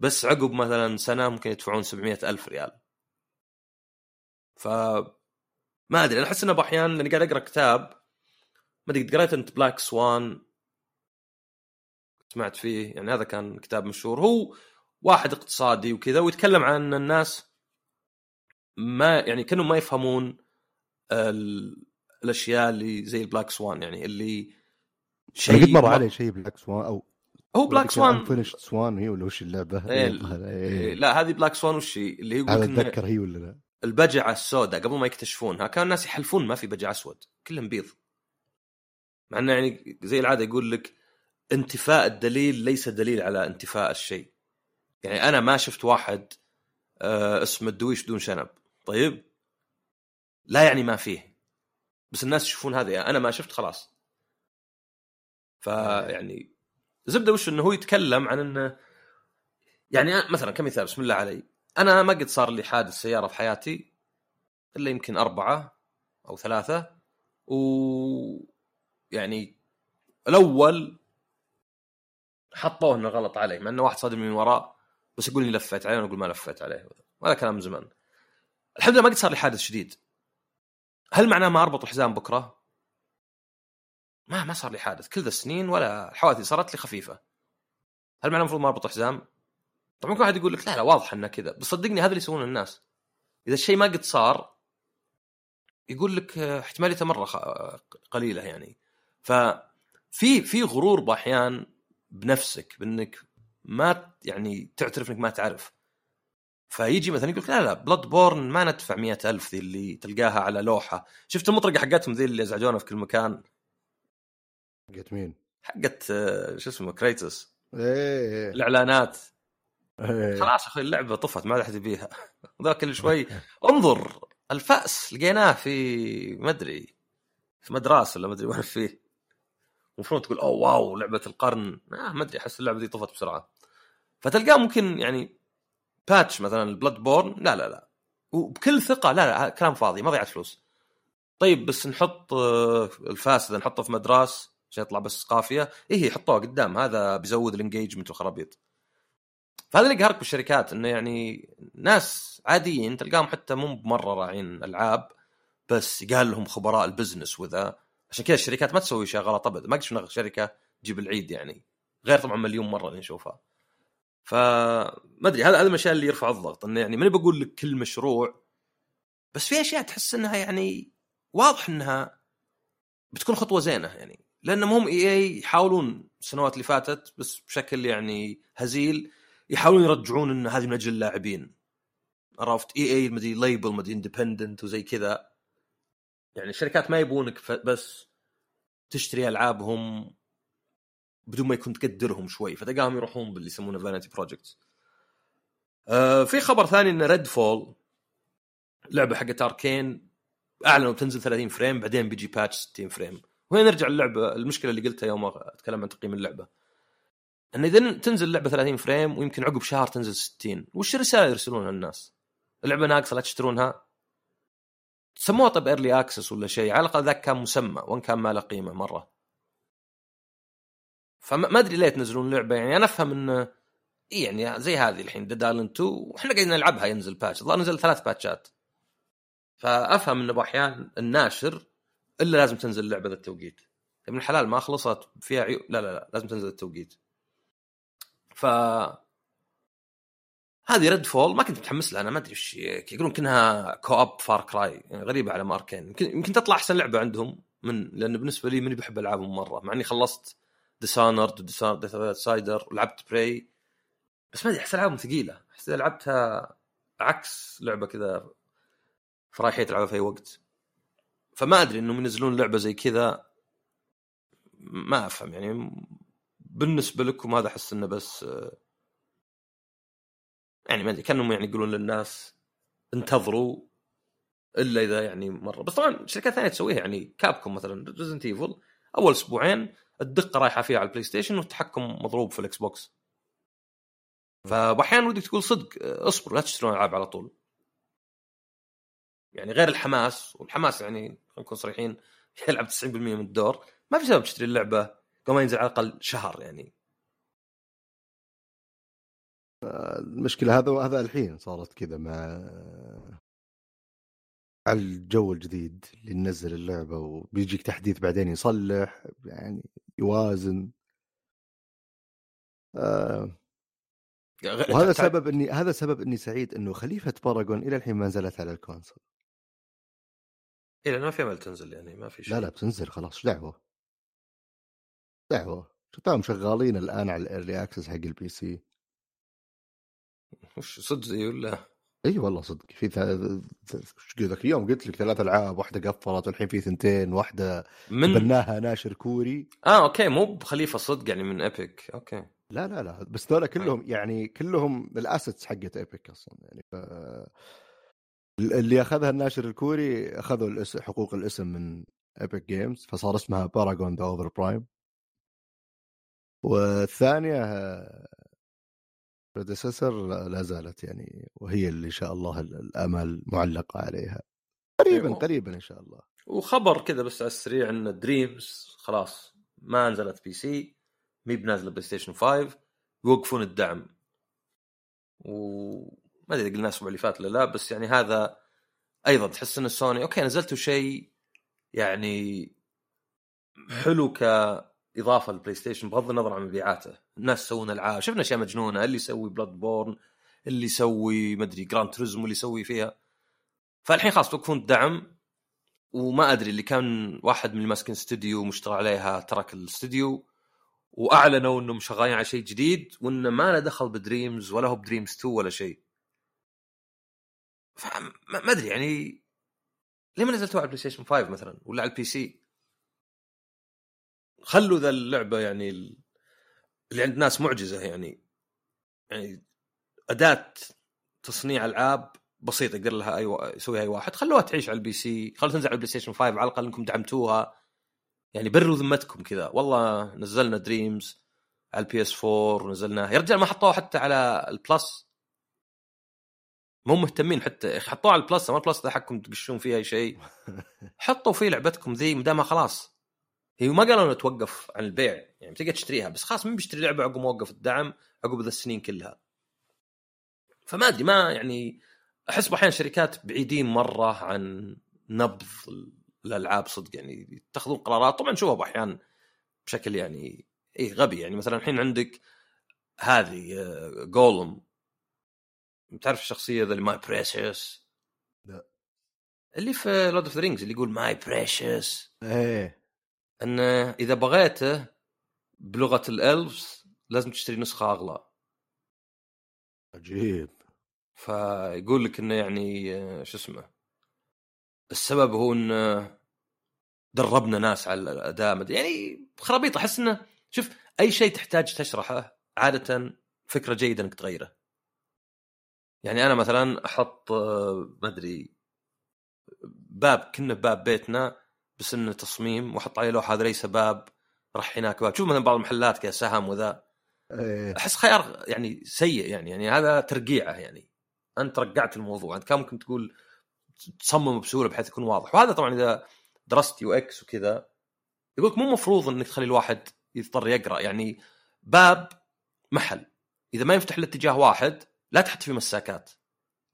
بس عقب مثلا سنة ممكن يدفعون 700 ألف ريال. ف ما أدري أنا أحس انه باحيان لأني قاعد أقرأ كتاب ما أدري قريت أنت بلاك سوان سمعت فيه؟ يعني هذا كان كتاب مشهور. هو واحد اقتصادي وكذا ويتكلم عن الناس ما يعني كانوا ما يفهمون الأشياء اللي زي ال black swan يعني اللي شيء قد مر علي شيء black swan أو هو black swan Unfinished Swan هي ولا وش اللعبة؟ إيه إيه لا هذه black swan وش؟ اللي هي أتذكر هي ولا لا؟ البجعة السوداء قبل ما يكتشفونها كان الناس يحلفون ما في بجع أسود كلهم بيض مع إنه يعني زي العادة يقول لك انتفاء الدليل ليس دليل على انتفاء الشيء يعني أنا ما شفت واحد آه اسمه الدويش دون شنب طيب؟ لا يعني ما فيه. بس الناس يشوفون هذا يعني أنا ما شفت خلاص. فيعني زبدة وش إنه هو يتكلم عن إنه يعني مثلا كمثال بسم الله علي. أنا ما قد صار لي حادث سيارة في حياتي إلا يمكن أربعة أو ثلاثة و يعني الأول حطوه إنه غلط عليه مع إنه واحد صادم من وراء بس يقول لي لفيت عليه وأنا أقول ما لفيت عليه هذا كلام من زمان. الحمد لله ما قد صار لي حادث شديد. هل معناه ما أربط الحزام بكرة؟ ما ما صار لي حادث. كل ذا السنين ولا الحوادث صارت لي خفيفة. هل معناه المفروض ما أربط الحزام؟ طبعا كل واحد يقول لك لا لا واضح إنه كذا بس صدقني هذا اللي يسوونه الناس. إذا الشيء ما قد صار يقول لك احتماليته مرة قليلة يعني. ففي في غرور بأحيان بنفسك بإنك ما يعني تعترف إنك ما تعرف. فيجي مثلا يقول لا لا Bloodborne ما ندفع مئة ألف ذي اللي تلقاها على لوحة. شفت المطرقة حقتهم ذي اللي ازعجونا في كل مكان؟ حقت مين؟ حقت آه، شو اسمه Kratos إيه الإعلانات. إيه. خلاص أخوي اللعبة طفت ما حد يبيها. ذا كل شوي. انظر الفأس لقيناه في ما أدري في مدرسة ولا ما أدري وين فيه. المفروض تقول أوه wow لعبة القرن. آه ما أدري أحس اللعبة دي طفت بسرعة. فتلقاه ممكن يعني patch مثلا ال Bloodborne لا لا لا. وبكل ثقة لا لا كلام فاضي ما ضيعت فلوس. طيب بس نحط آه، الفاس ذا نحطه في مدارس عشان يطلع بس قافية. إيه حطوه قدام. هذا بيزود ال engagement والخرابيط فهذا اللي قهرك بالشركات إنه يعني ناس عاديين تلقاهم حتى مو بمرة راعين ألعاب بس قال لهم خبراء ال business وذا. عشان كذا الشركات ما تسوي اشياء غلط ابدا ما قد شركة تجيب العيد يعني. غير طبعا مليون مرة اللي نشوفها. فما أدري هذا هذا الاشياء اللي يرفع الضغط إنه يعني ماني بقول لك كل مشروع بس في أشياء تحس إنها يعني واضح إنها بتكون خطوة زينة يعني. لانهم هم EA يحاولون السنوات اللي فاتت بس بشكل يعني هزيل يحاولون يرجعون إن هذه من أجل اللاعبين. عرفت؟ EA مدري label مدري independent وزي كذا. يعني الشركات ما يبونك بس تشتري ألعابهم بدون ما يكون تقدرهم شوي. فتلقاهم يروحون باللي يسمونه vanity آه في خبر ثاني إن Redfall لعبة حقت Arkane أعلنوا بتنزل 30 frame بعدين بيجي patch 60 frame. وهنا نرجع اللعبه المشكلة اللي قلتها يوم أتكلم عن تقييم اللعبة. إن إذا تنزل اللعبه 30 frame ويمكن عقب شهر تنزل 60 وش الرسالة يرسلونها الناس؟ اللعبة ناقصة لا تشترونها. سموها طيب early access ولا شيء؟ على الأقل ذاك كان مسمى وإن كان ما له قيمة مرة. فما أدري ليه تنزلون لعبة يعني أنا أفهم انه يعني زي هذه الحين Dead Island 2 وإحنا قاعدين نلعبها ينزل patch الظاهر نزل ثلاث باتشات فأفهم انه بأحيان الناشر إلا لازم تنزل اللعبه ذا التوقيت. ابن الحلال ما خلصت فيها عيوب لا لا لا لازم تنزل التوقيت. ف هذه Redfall ما كنت متحمس لها أنا ما أدري وش يقولون كأنها co-op Far Cry يعني غريبة على Arkane. يمكن يمكن تطلع أحسن لعبة عندهم من لأن بالنسبة لي ماني بحب العابهم مرة مع إني خلصت Dishonored و Dishonored Outsider ولعبت Prey بس ما أدري أحس ألعابهم ثقيلة. أحس لعبتها عكس لعبة كذا فرايحية تلعبها في أي وقت. فما أدري إنهم ينزلون لعبة زي كذا. ما أفهم يعني بالنسبة لكم هذا أحس إنه بس يعني ما أدري كأنهم يعني يقولون للناس انتظروا إلا إذا يعني مرة. بس طبعا شركات ثانية تسويها يعني Capcom مثلا Resident Evil أول أسبوعين الدقة رايحة فيها على ال PlayStation والتحكم مضروب في ال Xbox. فأحيانا ودك تقول صدق اصبروا لا تشترون ألعاب على طول. يعني غير الحماس والحماس يعني نكون صريحين يلعب 90% من الدور. ما في سبب تشتري اللعبة قبل ما ينزل على الأقل شهر يعني. المشكلة هذا هذا الحين صارت كذا مع على الجو الجديد اللي ننزل اللعبة وبيجيك تحديث بعدين يصلح يعني يوازن. آه. وهذا سبب إني هذا سبب إني سعيد إنه خليفة Paragon إلى الحين ما نزلت على ال console. لأن ما في أمل تنزل يعني ما في شيء. لا لا بتنزل خلاص دعوة؟ دعوة. شفتهم شغالين الآن على ال early access حق ال PC وش صدق ولا؟ إي والله صدق. في ذاك اليوم قلت لك ثلاث ألعاب واحدة قفلت والحين في ثنتين واحدة من بناها ناشر كوري. آه okay مو بخليفة صدق يعني من إيبك. أوكي. لا لا لا بس ذولا كلهم يعني كلهم ال assets حقت إيبك أصلا يعني. ف... اللي أخذها الناشر الكوري أخذوا الاسم حقوق الاسم من إيبك جيمز فصار اسمها باراجون The Overprime والثانية Predecessor لا زالت يعني وهي اللي ان شاء الله الامل معلقة عليها. قريبا أيوه. قريبا إن شاء الله. وخبر كذا بس على السريع إن دريمز خلاص ما نزلت بي سي ماهي بنازلة بلاي ستيشن 5 ويوقفون الدعم. وما أدري إذا قلنا الأسبوع اللي فات ولا لا بس يعني هذا أيضا تحس إن سوني okay نزلتوا شيء يعني حلو كإضافة للبلاي ستيشن بغض النظر عن مبيعاته. الناس يسوون العاب شفنا أشياء مجنونة اللي يسوي Bloodborne اللي يسوي مدري Gran Turismo واللي يسوي فيها. فالحين خلاص توقفون الدعم وما أدري اللي كان واحد من اللي ماسكين استوديو مشتغل عليها ترك الاستوديو وأعلنوا إنهم شغالين على شيء جديد وإنه ما له دخل بدريمز ولا هو بدريمز 2 ولا شيء. ما أدري يعني ليه ما نزلتوها على البلاي ستيشن 5 مثلا ولا على البي سي خلوا ذا اللعبة يعني اللي عند ناس معجزة يعني. يعني أداة تصنيع ألعاب بسيطة يقدر لها أي و... يسويها أي واحد. خلوها تعيش على البي سي. خلوها تنزل على البلاي ستيشن 5 على الأقل إنكم دعمتوها. يعني بروا ذمتكم كذا. والله نزلنا دريمز على ال PS 4 ونزلناه يا رجال ما حطوها حتى على ال Plus. مو مهتمين حتى. حطوها على ال Plus ما ال Plus ذا حقكم تقطون فيه أي شيء. حطوا فيه لعبتكم ذي ما خلاص. هي ما قالوا إنه توقف عن البيع يعني تقدر تشتريها بس خلاص مين بيشتري لعبة عقب موقف الدعم عقب ذا السنين كلها. فما أدري ما يعني أحس أحيانا شركات بعيدين مرة عن نبض الألعاب صدق يعني يتخذون قرارات. طبعا نشوفها أحيانا بشكل يعني اي غبي يعني مثلا الحين عندك هذه Gollum آه، تعرف الشخصية ذا اللي my precious لا. اللي في Lord of the Rings اللي يقول my precious إيه. انه إذا بغيته بلغة ال elves لازم تشتري نسخة أغلى. عجيب. فيقول لك إنه يعني شو اسمه السبب هو انه دربنا ناس على الاداء يعني خرابيط. أحس إنه شوف أي شيء تحتاج تشرحه عادة فكرة جيدة إنك تغيره. يعني أنا مثلا أحط ما أدري باب كنا باب بيتنا بس انه تصميم واحط عليه لوحة هذا ليس باب راح هناك باب. شوف مثلا بعض المحلات كذا سهم وذا. إيه. أحس خيار يعني سيء يعني يعني هذا ترقيعه يعني. أنت رقعت الموضوع أنت كان ممكن تقول تصمم بسهولة بحيث يكون واضح. وهذا طبعا إذا درست UX وكذا يقول مو مفروض إنك تخلي الواحد يضطر يقرأ. يعني باب محل. إذا ما يفتح لاتجاه واحد لا تحط فيه مساكات.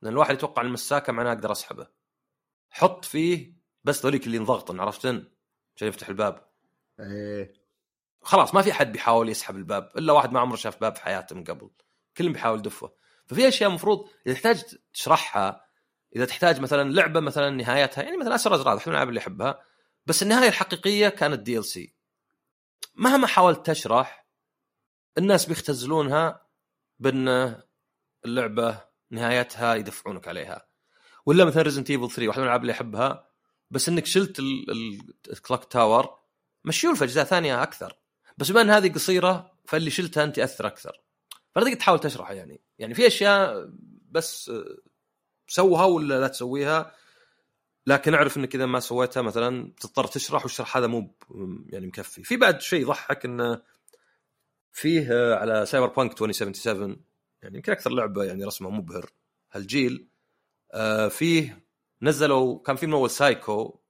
لأن الواحد يتوقع المساكة معناه أقدر أسحبه. حط فيه بس ذوليك اللي انضغطن عرفتن عشان يفتح الباب. إيه. خلاص ما في أحد بيحاول يسحب الباب إلا واحد ما عمره شاف باب في حياته من قبل. كلهم بيحاول يدفه. ففي أشياء المفروض إذا تحتاج تشرحها إذا تحتاج مثلا لعبة مثلا نهايتها يعني مثلا اسر ازرار من الالعاب اللي احبها بس النهاية الحقيقية كانت DLC مهما حاولت تشرح الناس بيختزلونها بأن اللعبة نهايتها يدفعونك عليها. ولا مثلا Resident Evil 3 واحدة من الألعاب اللي احبها بس إنك شلت ال clock tower مشيور في أجزاء ثانية أكثر. بس بما إن هذه قصيرة فاللي شلتها انت يأثر أكثر. تقدر تحاول تشرحها يعني. يعني في أشياء بس سوها ولا لا تسويها لكن أعرف إنك إذا ما سويتها مثلا تضطر تشرح والشرح هذا مو يعني مكفي. في بعد شيء يضحك انه فيه على Cyberpunk 2077 يعني يمكن أكثر لعبة يعني رسمها مبهر هالجيل آه فيه نزلوا كان في من اول سايكو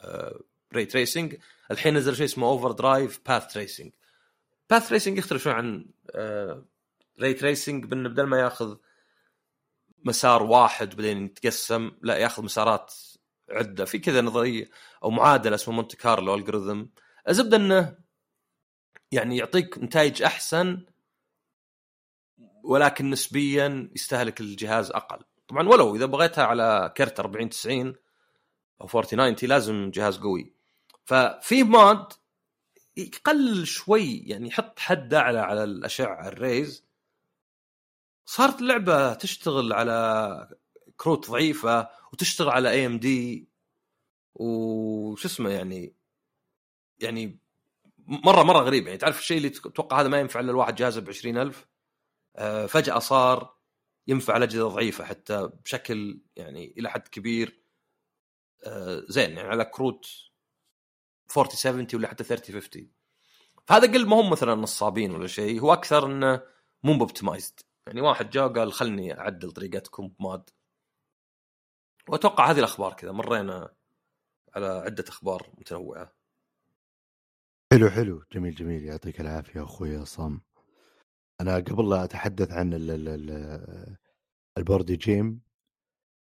آه ray tracing الحين نزل شيء اسمه Overdrive path tracing path tracing يختلف شوي عن آه ray tracing بانه بدل ما ياخذ مسار واحد بعدين يتقسم لا ياخذ مسارات عدة. في كذا نظرية أو معادلة اسمها Monte Carlo algorithm الزبدة إنه يعني يعطيك نتائج أحسن ولكن نسبيا يستهلك الجهاز أقل. طبعا ولو إذا بغيتها على كرت 40 90 أو 40 90 لازم جهاز قوي. ففي mod يقلل شوي يعني يحط حد أعلى على الأشعة ال rays. صارت اللعبة تشتغل على كروت ضعيفة وتشتغل على AMD وش اسمه يعني يعني مره مرة غريب يعني تعرف الشيء اللي تتوقع هذا ما ينفع إلا الواحد جهازه ب 20000 آه فجأة صار ينفع الأجهزة ضعيفه حتى بشكل يعني إلى حد كبير آه زين يعني على كروت 4070 ولا حتى 3050 فهذا قل ما هم مثلا نصابين ولا شيء هو أكثر إنه مو اوبتمايزد يعني واحد جاء قال خلني أعدل طريقتكم بماد. وأتوقع هذه الأخبار كذا مرينا على عدة أخبار متنوعة. حلو حلو. جميل جميل. يعطيك العافية أخوي عصام. أنا قبل لا أتحدث عن ال board game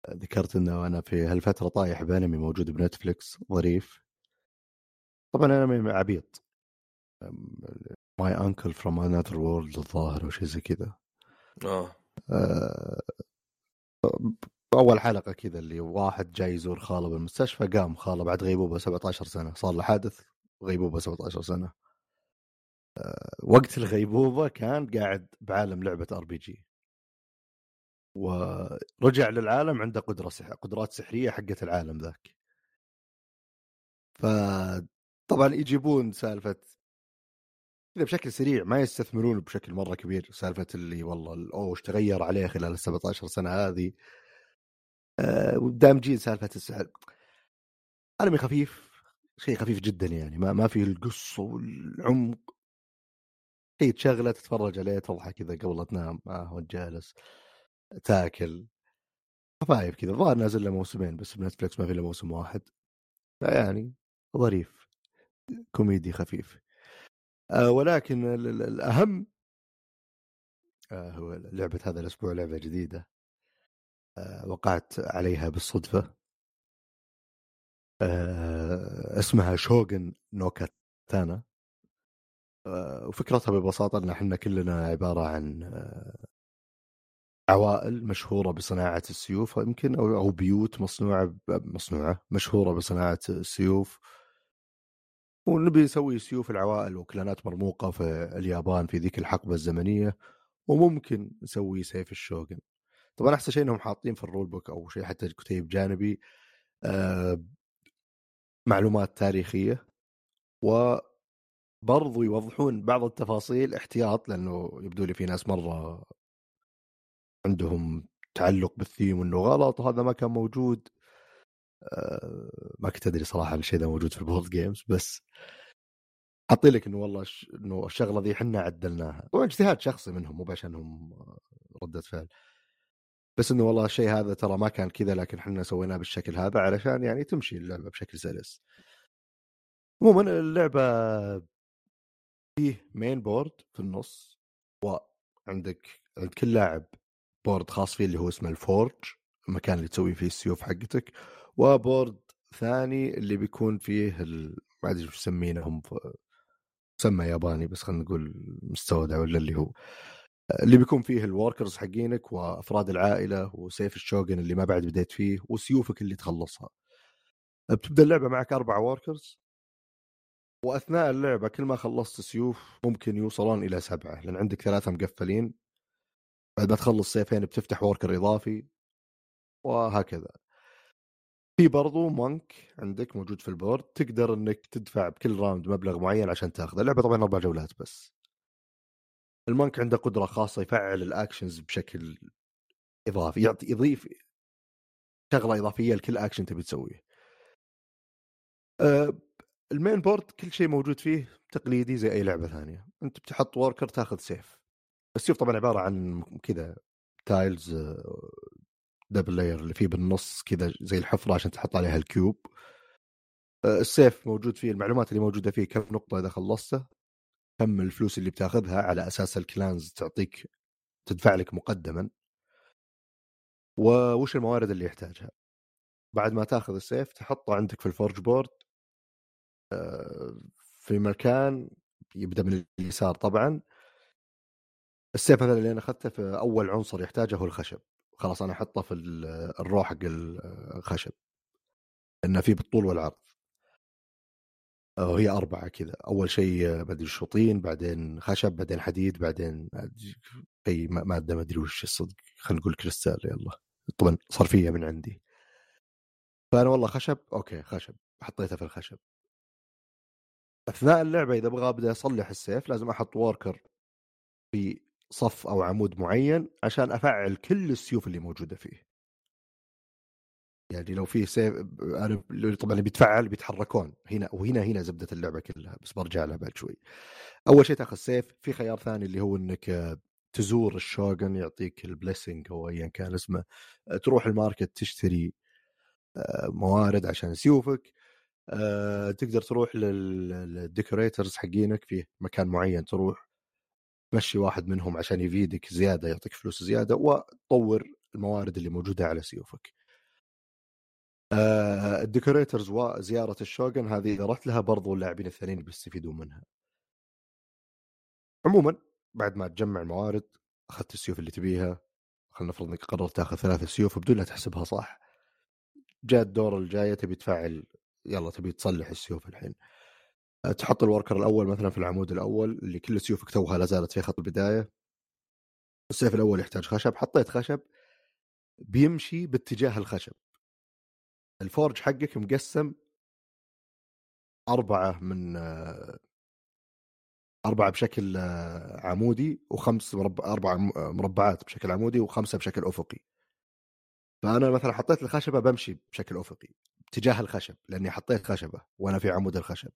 ذكرت إنه أنا في هالفترة طايح بأنمي موجود بنتفلكس ظريف. طبعا أنا عبيط. My Uncle from Another World الظاهر أو شيء زي كذا. آه, آه، أول حلقة كذا اللي واحد جاي يزور خالة بالمستشفى قام خالة بعد غيبوبة 17 سنة صار له حادث غيبوبة 17 سنة. وقت الغيبوبة كان قاعد بعالم لعبة RPG ورجع للعالم عنده قدرة سح... قدرات سحرية حقت العالم ذاك. فطبعا يجيبون سالفة كذا بشكل سريع ما يستثمرون بشكل مرة كبير. سالفة اللي والله أوه إيش تغير عليه خلال ال 17 سنة هذه؟ آه ودامجين سالفة السحر أنمي خفيف شيء خفيف جدا يعني. ما ما فيه القصة والعمق. شيء تشغله تتفرج عليه تضحك كذا قبل تنام ما هو جالس تاكل. خفايف كذا الظاهر نازل له موسمين بس بنتفلكس ما في إلا موسم واحد. فيعني ظريف كوميدي خفيف. آه ولكن الأهم آه هو لعبة هذا الأسبوع لعبة جديدة. آه وقعت عليها بالصدفة. آه اسمها شوغن نوكاتانا. آه وفكرتها ببساطة إن إحنا كلنا عبارة عن آه عوائل مشهورة بصناعة السيوف يمكن أو بيوت مصنوعة مصنوعة مشهورة بصناعة السيوف. ونبي نسوي سيوف العوائل وكلانات مرموقة في اليابان في ذيك الحقبة الزمنية وممكن نسوي سيف الشوغن. طبعا أحسن شيء إنهم حاطين في ال rule book أو شيء حتى كتيب جانبي آه معلومات تاريخية وبرضو يوضحون بعض التفاصيل احتياط لأنه يبدو لي في ناس مرة عندهم تعلق بالثيم وانه غلط وهذا ما كان موجود. آه، ما كنت أدري صراحة الشيء ده موجود في ال board games بس حاطين لك إنه والله. إنه الشغلة ذي إحنا عدلناها. طبعا اجتهاد شخصي منهم مو عشانهم ردة فعل. بس إنه والله الشيء هذا ترى ما كان كذا لكن إحنا سويناه بالشكل هذا علشان يعني تمشي اللعبة بشكل سلس. عموما اللعبة فيه main board في النص وعندك عند كل لاعب board خاص فيه اللي هو اسمه ال forge المكان اللي تسوي فيه السيوف حقتك و board ثاني اللي بيكون فيه ال... ما أدري إيش يسمينهم مسمى ياباني بس خلينا نقول مستودع ولا اللي هو. اللي بيكون فيه ال workers حقينك وأفراد العائلة وسيف الشوغن اللي ما بعد بديت فيه وسيوفك اللي تخلصها. بتبدأ اللعبة معك أربع workers وأثناء اللعبة كل ما خلصت سيوف ممكن يوصلون إلى سبعة لأن عندك ثلاثة مقفلين. بعد ما تخلص سيفين بتفتح worker اضافي وهكذا. في برضو monk عندك موجود في ال board تقدر إنك تدفع بكل round مبلغ معين عشان تاخذه. اللعبة طبعا أربع جولات بس. ال monk عنده قدرة خاصة يفعل ال actions بشكل إضافي يعطي يضيف شغلة إضافية لكل اكشن تبي تسويه. أه ال main board كل شيء موجود فيه تقليدي زي أي لعبة ثانية. أنت بتحط worker تاخذ سيف. السيف طبعا عبارة عن كذا tiles double layer اللي فيه بالنص كذا زي الحفرة عشان تحط عليها ال cube آه، السيف موجود فيه المعلومات اللي موجودة فيه كم نقطة إذا خلصته كم الفلوس اللي بتاخذها على أساس ال clans تعطيك تدفع لك مقدما. وش الموارد اللي يحتاجها؟ بعد ما تاخذ السيف تحطه عندك في ال forge board في مكان يبدأ من اليسار طبعا. السيف مثلا اللي أنا أخذته في أول عنصر يحتاجه هو الخشب. خلاص أنا أحطه في ال row حق الخشب. لأنه في بالطول والعرض. وهي أربعة كذا. أول شيء ما أدري شوطين بعدين خشب بعدين حديد بعدين أي مادة ما أدري وش الصدق. خلينا نقول كريستال يلا. طبعا صرفية من عندي. فأنا والله خشب okay خشب. حطيته في الخشب. أثناء اللعبة إذا أبغى أبدأ أصلح السيف لازم أحط worker في صف أو عمود معين عشان أفعل كل السيوف اللي موجودة فيه. يعني لو في سيف طبعا بيتفعل بيتحركون. هنا وهنا هنا زبدة اللعبة كلها بس برجع لها بعد شوي. أول شيء تاخذ سيف في خيار ثاني اللي هو إنك تزور الشوغن يعطيك ال blessing أو ايا كان اسمه. تروح ال market تشتري آه، موارد عشان سيوفك. آه، تقدر تروح لل decorators حقينك في مكان معين تروح تمشي واحد منهم عشان يفيدك زيادة يعطيك فلوس زيادة وتطور الموارد اللي موجودة على سيوفك. آه ال decorators وزياره الشوغن هذه إذا رحت لها برضو اللاعبين الثانيين بيستفيدون منها. عموما بعد ما تجمع الموارد أخذت السيوف اللي تبيها خلينا نفرض إنك قررت تاخذ ثلاث سيوف بدون لا تحسبها صح. جاء الدور الجاية تبي تفعل يلا تبي تصلح السيوف الحين. تحط ال worker الأول مثلا في العمود الأول اللي كل سيوفك توها لا زالت في خط البداية. السيف الأول يحتاج خشب. حطيت خشب. بيمشي باتجاه الخشب. ال forge حقك مقسم أربعة من أربعة بشكل عمودي وخمس مربع أربعة مربعات بشكل عمودي وخمسة بشكل أفقي. فأنا مثلا حطيت الخشبة بمشي بشكل أفقي. اتجاه الخشب لأني حطيت خشبة وأنا في عمود الخشب.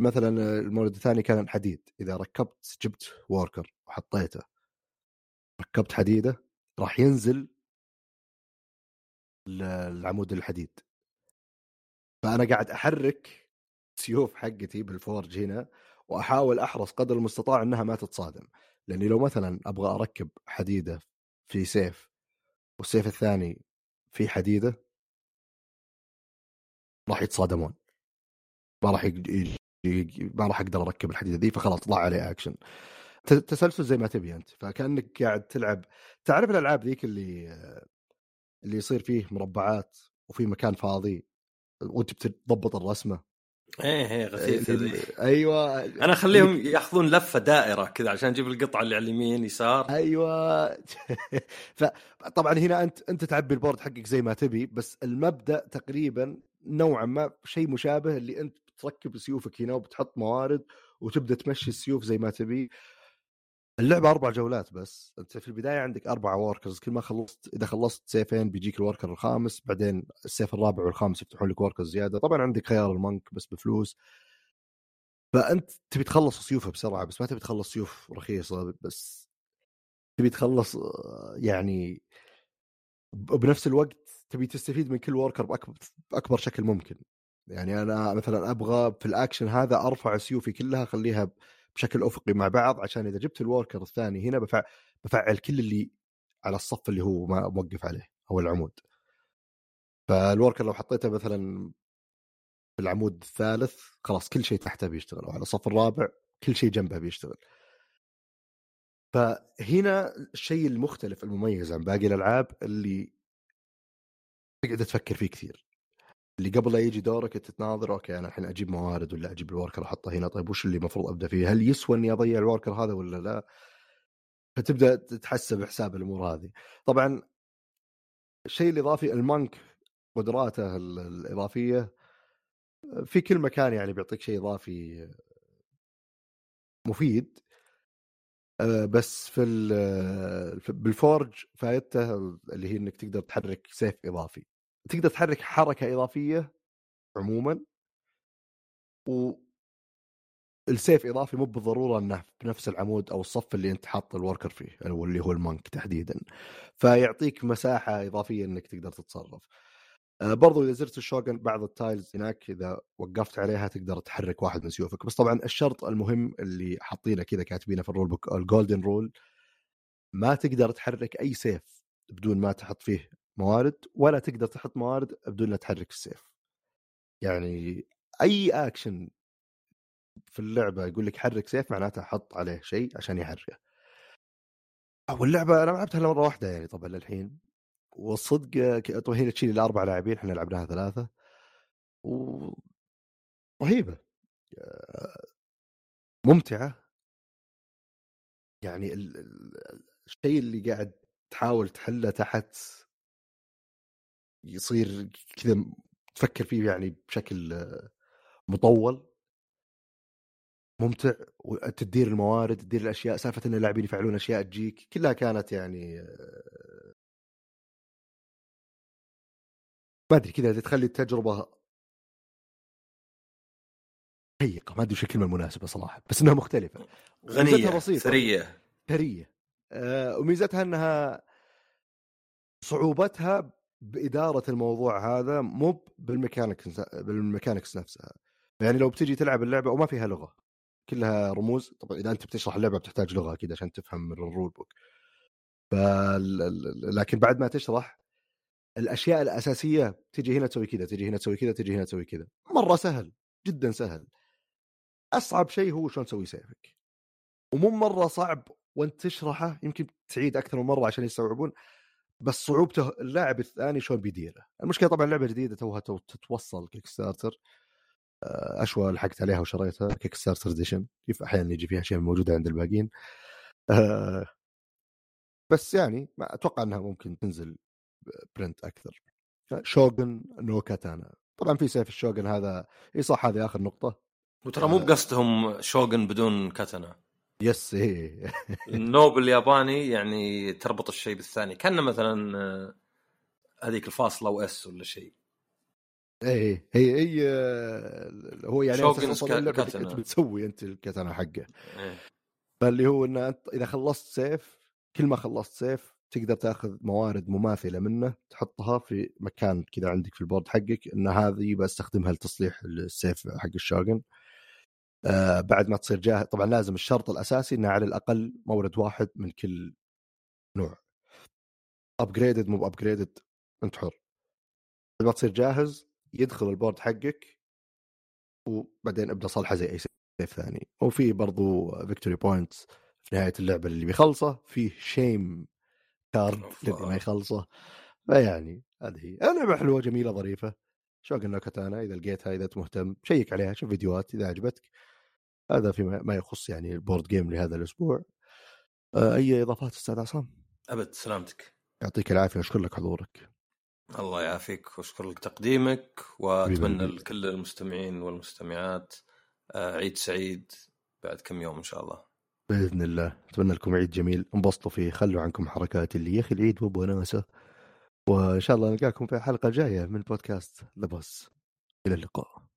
مثلا المورد الثاني كان الحديد إذا ركبت جبت worker وحطيته ركبت حديده راح ينزل العمود الحديد. فأنا قاعد أحرك سيوف حقتي بال forge هنا وأحاول أحرص قدر المستطاع إنها ما تتصادم. لأني لو مثلا أبغى أركب حديده في سيف والسيف الثاني في حديده راح يتصادمون. ما راح ما راح أقدر أركب الحديده ذي فخلاص طلع عليه اكشن تسلسل زي ما تبي أنت. فكأنك قاعد تلعب. تعرف الألعاب ذيك اللي اللي يصير فيه مربعات وفي مكان فاضي وأنت بتضبط الرسمة؟ إيه إيه غثيثه أيوه. أنا أخليهم يأخذون لفة دائرة كذا عشان أجيب القطعة اللي على اليمين يسار. أيوه. فطبعا هنا أنت أنت تعبي البورد حقك زي ما تبي بس المبدأ تقريبا نوعا ما شيء مشابه اللي أنت بتركب سيوفك هنا وبتحط موارد وتبدأ تمشي السيوف زي ما تبي. اللعبة أربع جولات بس. أنت في البداية عندك أربع workers كل ما خلصت إذا خلصت سيفين بيجيك ال worker الخامس بعدين السيف الرابع والخامس يفتحون لك workers زيادة. طبعا عندك خيار ال monk بس بفلوس. فأنت تبي تخلص سيوفها بسرعة بس ما تبي تخلص سيوف رخيصة بس. تبي تخلص آه، يعني بنفس الوقت تبي تستفيد من كل worker باكبر بأكبر شكل ممكن. يعني أنا مثلا أبغى في الاكشن هذا أرفع سيوفي كلها أخليها بشكل أفقي مع بعض عشان إذا جبت ال worker الثاني هنا بفعل, بفعل كل اللي على الصف اللي هو موقف عليه أو العمود. فال worker لو حطيته مثلا في العمود الثالث خلاص كل شيء تحته بيشتغل أو على الصف الرابع كل شيء جنبه بيشتغل. فهنا الشيء المختلف المميز عن باقي الألعاب اللي تقعد تفكر فيه كثير اللي قبل لا يجي دورك تتناظر okay أنا الحين أجيب موارد ولا أجيب ال worker احطه هنا طيب وش اللي المفروض أبدأ فيه؟ هل يسوى إني أضيع ال worker هذا ولا لا؟ فتبدأ تتحسب حساب الأمور هذه. طبعا الشيء الإضافي ال monk قدراته الإضافية في كل مكان يعني بيعطيك شيء إضافي مفيد بس في بال forge فائدته اللي هي إنك تقدر تحرك سيف إضافي. تقدر تحرك حركة إضافية عموما و السيف إضافي مو بالضرورة إنه بنفس العمود أو الصف اللي أنت حاط ال worker فيه أو اللي هو ال monk تحديدا. فيعطيك مساحة إضافية إنك تقدر تتصرف. آه، برضو إذا زرت الشوغن بعض ال tiles هناك إذا وقفت عليها تقدر تحرك واحد من سيوفك. بس طبعا الشرط المهم اللي حاطينه كذا كاتبينه في ال rule book ال golden rule ما تقدر تحرك أي سيف بدون ما تحط فيه موارد ولا تقدر تحط موارد بدون لا تحرك السيف. يعني أي اكشن في اللعبة يقول لك حرك سيف معناته حط عليه شيء عشان يحركه. واللعبه أنا لعبتها مرة واحدة يعني طبعا للحين. والصدق طبعا هي تشيل الأربع لاعبين إحنا لعبناها ثلاثة. و رهيبة. ممتعة. يعني الشيء اللي قاعد تحاول تحله تحت يصير كذا تفكر فيه يعني بشكل مطول. ممتع. وتدير الموارد تدير الأشياء سالفة إن اللاعبين يفعلون أشياء تجيك كلها كانت يعني ما ادري كذا تخلي التجربة شيقه ما ادري وش الكلمة المناسبه صراحة بس إنها مختلفة. غنية بسيطة. ثريه ثريه آه وميزتها إنها صعوبتها بإدارة الموضوع هذا مو بال mechanics بال mechanics نفسها. يعني لو بتجي تلعب اللعبة وما فيها لغة كلها رموز طبعا إذا أنت بتشرح اللعبة بتحتاج لغة أكيد عشان تفهم ال rule book. ف لكن بعد ما تشرح الأشياء الأساسية تجي هنا تسوي كذا تجي هنا تسوي كذا تجي هنا تسوي كذا مرة سهل جدا سهل. أصعب شيء هو شلون تسوي سيفك. ومو مرة صعب وانت تشرحه يمكن تعيد أكثر من مرة عشان يستوعبون بس صعوبته اللاعب الثاني شلون بيديره. المشكلة طبعا لعبه جديدة توها تتوصل Kickstarter آه، أشوى لحقت عليها وشريتها Kickstarter edition كيف أحيانا يجي فيها اشياء موجودة عند الباقيين. آه، بس يعني ما أتوقع إنها ممكن تنزل print أكثر. Shogun no Katana. طبعا في سيف الشوغن هذا إي صح هذه آخر نقطة. وترى مو آه. بقصدهم شوغن بدون كاتانا. yes إيه. ال no بالياباني يعني تربط الشيء بالثاني. كان مثلا آه، هذيك الفاصلة و s ولا شيء. إيه هي هي هو يعني شوغن كاتانا. بتسوي أنت الكاتانا حقه. إيه. فاللي هو إن أنت إذا خلصت سيف كل ما خلصت سيف تقدر تاخذ موارد مماثلة منه تحطها في مكان كذا عندك في ال board حقك إن هذه بستخدمها لتصليح السيف حق الشوغن آه بعد ما تصير جاهز طبعا لازم الشرط الأساسي إنه على الأقل مورد واحد من كل نوع. upgraded مو upgraded أنت حر. بعد ما تصير جاهز يدخل ال board حقك وبعدين ابدأ صلحه زي أي سيف ثاني. وفي برضو victory points في نهاية اللعبة اللي بيخلصه فيه shame card الذي ما يخلصه. فيعني هذه هي. لعبه حلوة جميلة ظريفة. شوغن كاتانا إذا لقيتها إذا أنت مهتم. check عليها شوف فيديوهات إذا عجبتك. هذا فيما ما يخص يعني ال board game لهذا الأسبوع. آه، أي إضافات أستاذ عصام؟ أبد سلامتك. يعطيك العافية أشكر لك حضورك. الله يعافيك وأشكر لك تقديمك وأتمنى لكل المستمعين والمستمعات آه، عيد سعيد بعد كم يوم إن شاء الله. بإذن الله. أتمنى لكم عيد جميل. انبسطوا فيه. خلوا عنكم حركات اللي يا العيد مو بوناسة. وإن شاء الله نلقاكم في الحلقة الجايه من بودكاست ذا إلى اللقاء.